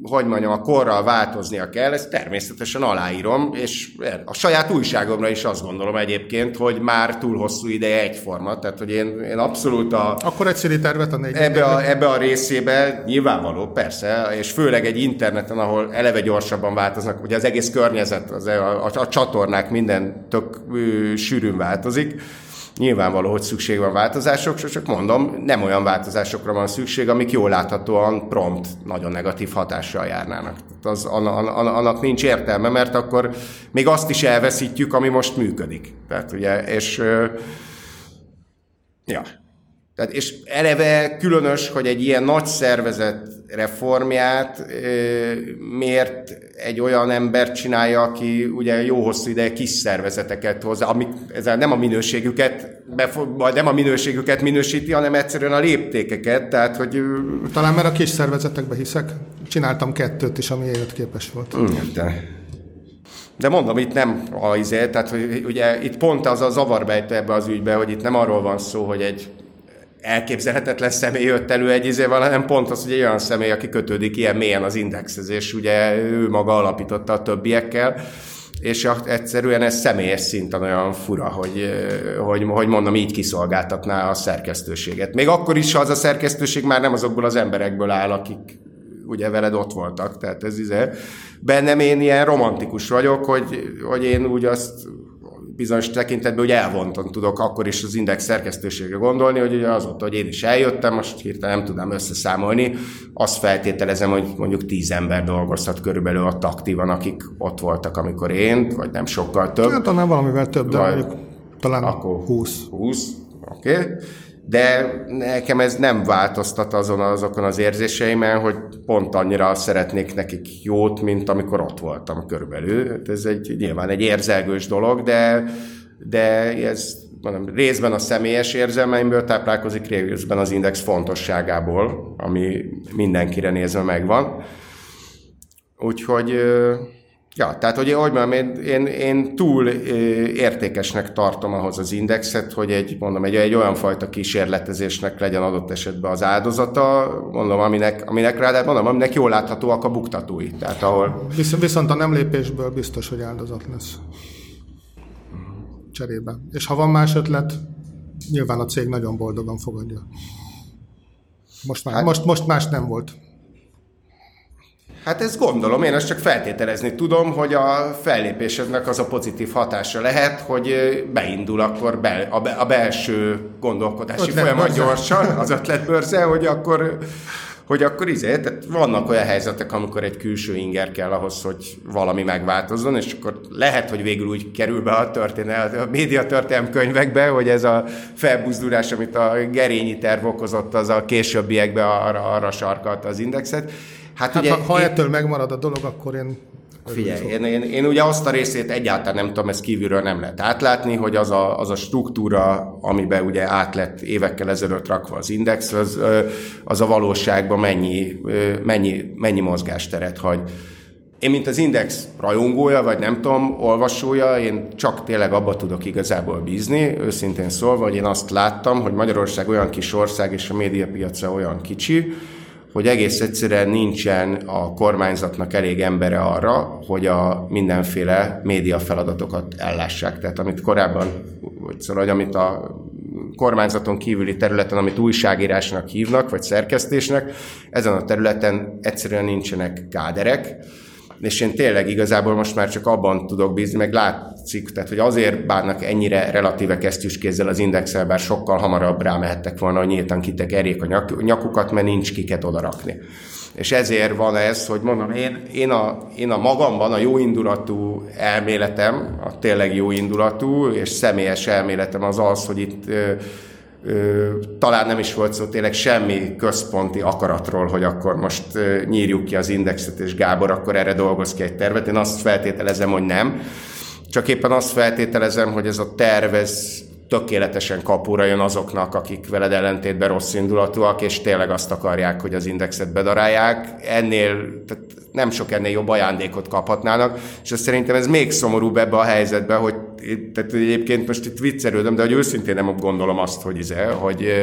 hogy mondjam, a korral változnia kell, ezt természetesen aláírom, és a saját újságomra is azt gondolom egyébként, hogy már túl hosszú ideje egyforma, tehát hogy én, én abszolút a... Akkor egy tervet a négy ebbe a, ebbe a részébe nyilvánvaló, persze, és főleg egy interneten, ahol eleve gyorsabban változnak, ugye az egész környezet, az, a, a, a csatornák minden tök ő, sűrűn változik, Nyilvánvaló, hogy szükség van változásokra, csak mondom, nem olyan változásokra van szükség, amik jól láthatóan prompt, nagyon negatív hatással járnának. Az, annak nincs értelme, mert akkor még azt is elveszítjük, ami most működik. Tehát ugye, és ja, Tehát, és eleve különös, hogy egy ilyen nagy szervezet reformját miért egy olyan ember csinálja, aki ugye jó hosszú ideje kis szervezeteket hozzá, amik ezzel nem a minőségüket, vagy nem a minőségüket minősíti, hanem egyszerűen a léptékeket, tehát hogy... Talán mert a kis szervezetekbe hiszek. Csináltam kettőt is, ami életképes volt. De, de mondom, itt nem a izé, tehát hogy ugye itt pont az a zavarbejtő ebbe az ügybe, hogy itt nem arról van szó, hogy egy elképzelhetetlen személy jött elő egy izével, hanem pont az, hogy egy olyan személy, aki kötődik ilyen mélyen az indexhez, és ugye ő maga alapította a többiekkel, és egyszerűen ez személyes szinten olyan fura, hogy, hogy, hogy mondom, így kiszolgáltatná a szerkesztőséget. Még akkor is, ha az a szerkesztőség már nem azokból az emberekből áll, akik ugye veled ott voltak, tehát ez izé. Bennem én ilyen romantikus vagyok, hogy, hogy én úgy azt bizonyos tekintetben hogy elvontan tudok akkor is az Index szerkesztőségre gondolni, hogy ugye azóta, hogy én is eljöttem, most hirtelen nem tudom összeszámolni, azt feltételezem, hogy mondjuk tíz ember dolgozhat körülbelül ott aktívan, akik ott voltak, amikor én, vagy nem sokkal több. Hát talán valamivel több, de vagy, talán akkor 20. 20, oké. Okay de nekem ez nem változtat azon azokon az érzéseimen, hogy pont annyira szeretnék nekik jót, mint amikor ott voltam körülbelül. Hát ez egy, nyilván egy érzelgős dolog, de, de ez mondom, részben a személyes érzelmeimből táplálkozik, részben az index fontosságából, ami mindenkire nézve megvan. Úgyhogy Ja, tehát hogy ahogy mondom, én, én, én túl értékesnek tartom ahhoz az indexet, hogy egy, mondom, egy, egy olyan fajta kísérletezésnek legyen adott esetben az áldozata, mondom, aminek, aminek rá, mondom, aminek jól láthatóak a buktatói. Tehát ahol... Visz, viszont a nem lépésből biztos, hogy áldozat lesz. Cserébe. És ha van más ötlet, nyilván a cég nagyon boldogan fogadja. Most, már, hát, most, most más nem volt. Hát ezt gondolom, én ezt csak feltételezni tudom, hogy a fellépésednek az a pozitív hatása lehet, hogy beindul akkor be, a, be, a belső gondolkodási ötlet folyamat bőrze. gyorsan, az ötletbörze, hogy akkor hogy akkor izé, tehát vannak olyan helyzetek, amikor egy külső inger kell ahhoz, hogy valami megváltozzon, és akkor lehet, hogy végül úgy kerül be a történet, a média történelm könyvekbe, hogy ez a felbuzdulás, amit a gerényi terv okozott, az a későbbiekben arra, arra sarkalta az indexet. Hát, hát ugye, ha, ha én, ettől megmarad a dolog, akkor én Figyelj, én, én, én ugye azt a részét egyáltalán nem tudom, ezt kívülről nem lehet átlátni, hogy az a, az a struktúra, amiben ugye át lett évekkel ezelőtt rakva az index, az, az a valóságban mennyi, mennyi, mennyi mozgásteret hagy. Én, mint az Index rajongója, vagy nem tudom, olvasója, én csak tényleg abba tudok igazából bízni, őszintén szólva, hogy én azt láttam, hogy Magyarország olyan kis ország, és a médiapiaca olyan kicsi, hogy egész egyszerűen nincsen a kormányzatnak elég embere arra, hogy a mindenféle média feladatokat ellássák. Tehát amit korábban, vagy szóval, amit a kormányzaton kívüli területen, amit újságírásnak hívnak, vagy szerkesztésnek, ezen a területen egyszerűen nincsenek káderek, és én tényleg igazából most már csak abban tudok bízni, meg látszik, tehát hogy azért bánnak ennyire relatíve kesztyűs kézzel az indexel, bár sokkal hamarabb rámehettek volna, hogy nyíltan erjék a nyakukat, mert nincs kiket odarakni. És ezért van ez, hogy mondom, én, én, a, én a magamban a jóindulatú elméletem, a tényleg jóindulatú és személyes elméletem az az, hogy itt talán nem is volt szó tényleg semmi központi akaratról, hogy akkor most nyírjuk ki az indexet, és Gábor akkor erre dolgoz ki egy tervet. Én azt feltételezem, hogy nem. Csak éppen azt feltételezem, hogy ez a terv, ez tökéletesen kapura jön azoknak, akik veled ellentétben rossz indulatúak, és tényleg azt akarják, hogy az indexet bedarálják. Ennél, tehát nem sok ennél jobb ajándékot kaphatnának, és azt szerintem ez még szomorúbb ebbe a helyzetbe, hogy tehát egyébként most itt viccelődöm, de hogy őszintén nem gondolom azt, hogy, izé, hogy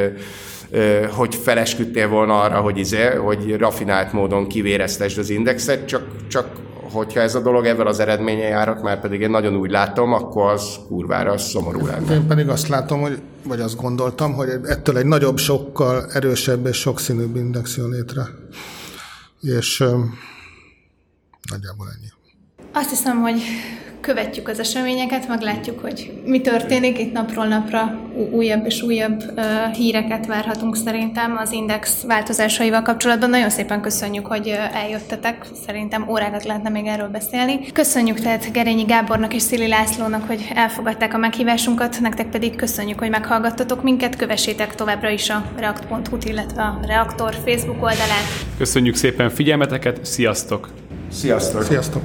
hogy felesküdtél volna arra, hogy, izé, hogy rafinált módon kivéreztesd az indexet, csak, csak hogyha ez a dolog ebből az eredménye járat, már pedig én nagyon úgy látom, akkor az kurvára az szomorú lenne. Én pedig azt látom, hogy, vagy azt gondoltam, hogy ettől egy nagyobb, sokkal erősebb és sokszínűbb index jön létre. És um, nagyjából ennyi. Azt hiszem, hogy követjük az eseményeket, meglátjuk, hogy mi történik. Itt napról napra újabb és újabb híreket várhatunk szerintem az Index változásaival kapcsolatban. Nagyon szépen köszönjük, hogy eljöttetek. Szerintem órákat lehetne még erről beszélni. Köszönjük tehát Gerényi Gábornak és Szili Lászlónak, hogy elfogadták a meghívásunkat, nektek pedig köszönjük, hogy meghallgattatok minket. Kövessétek továbbra is a react.hu, illetve a Reaktor Facebook oldalát. Köszönjük szépen figyelmeteket, sziasztok! Sziasztok! Sziasztok!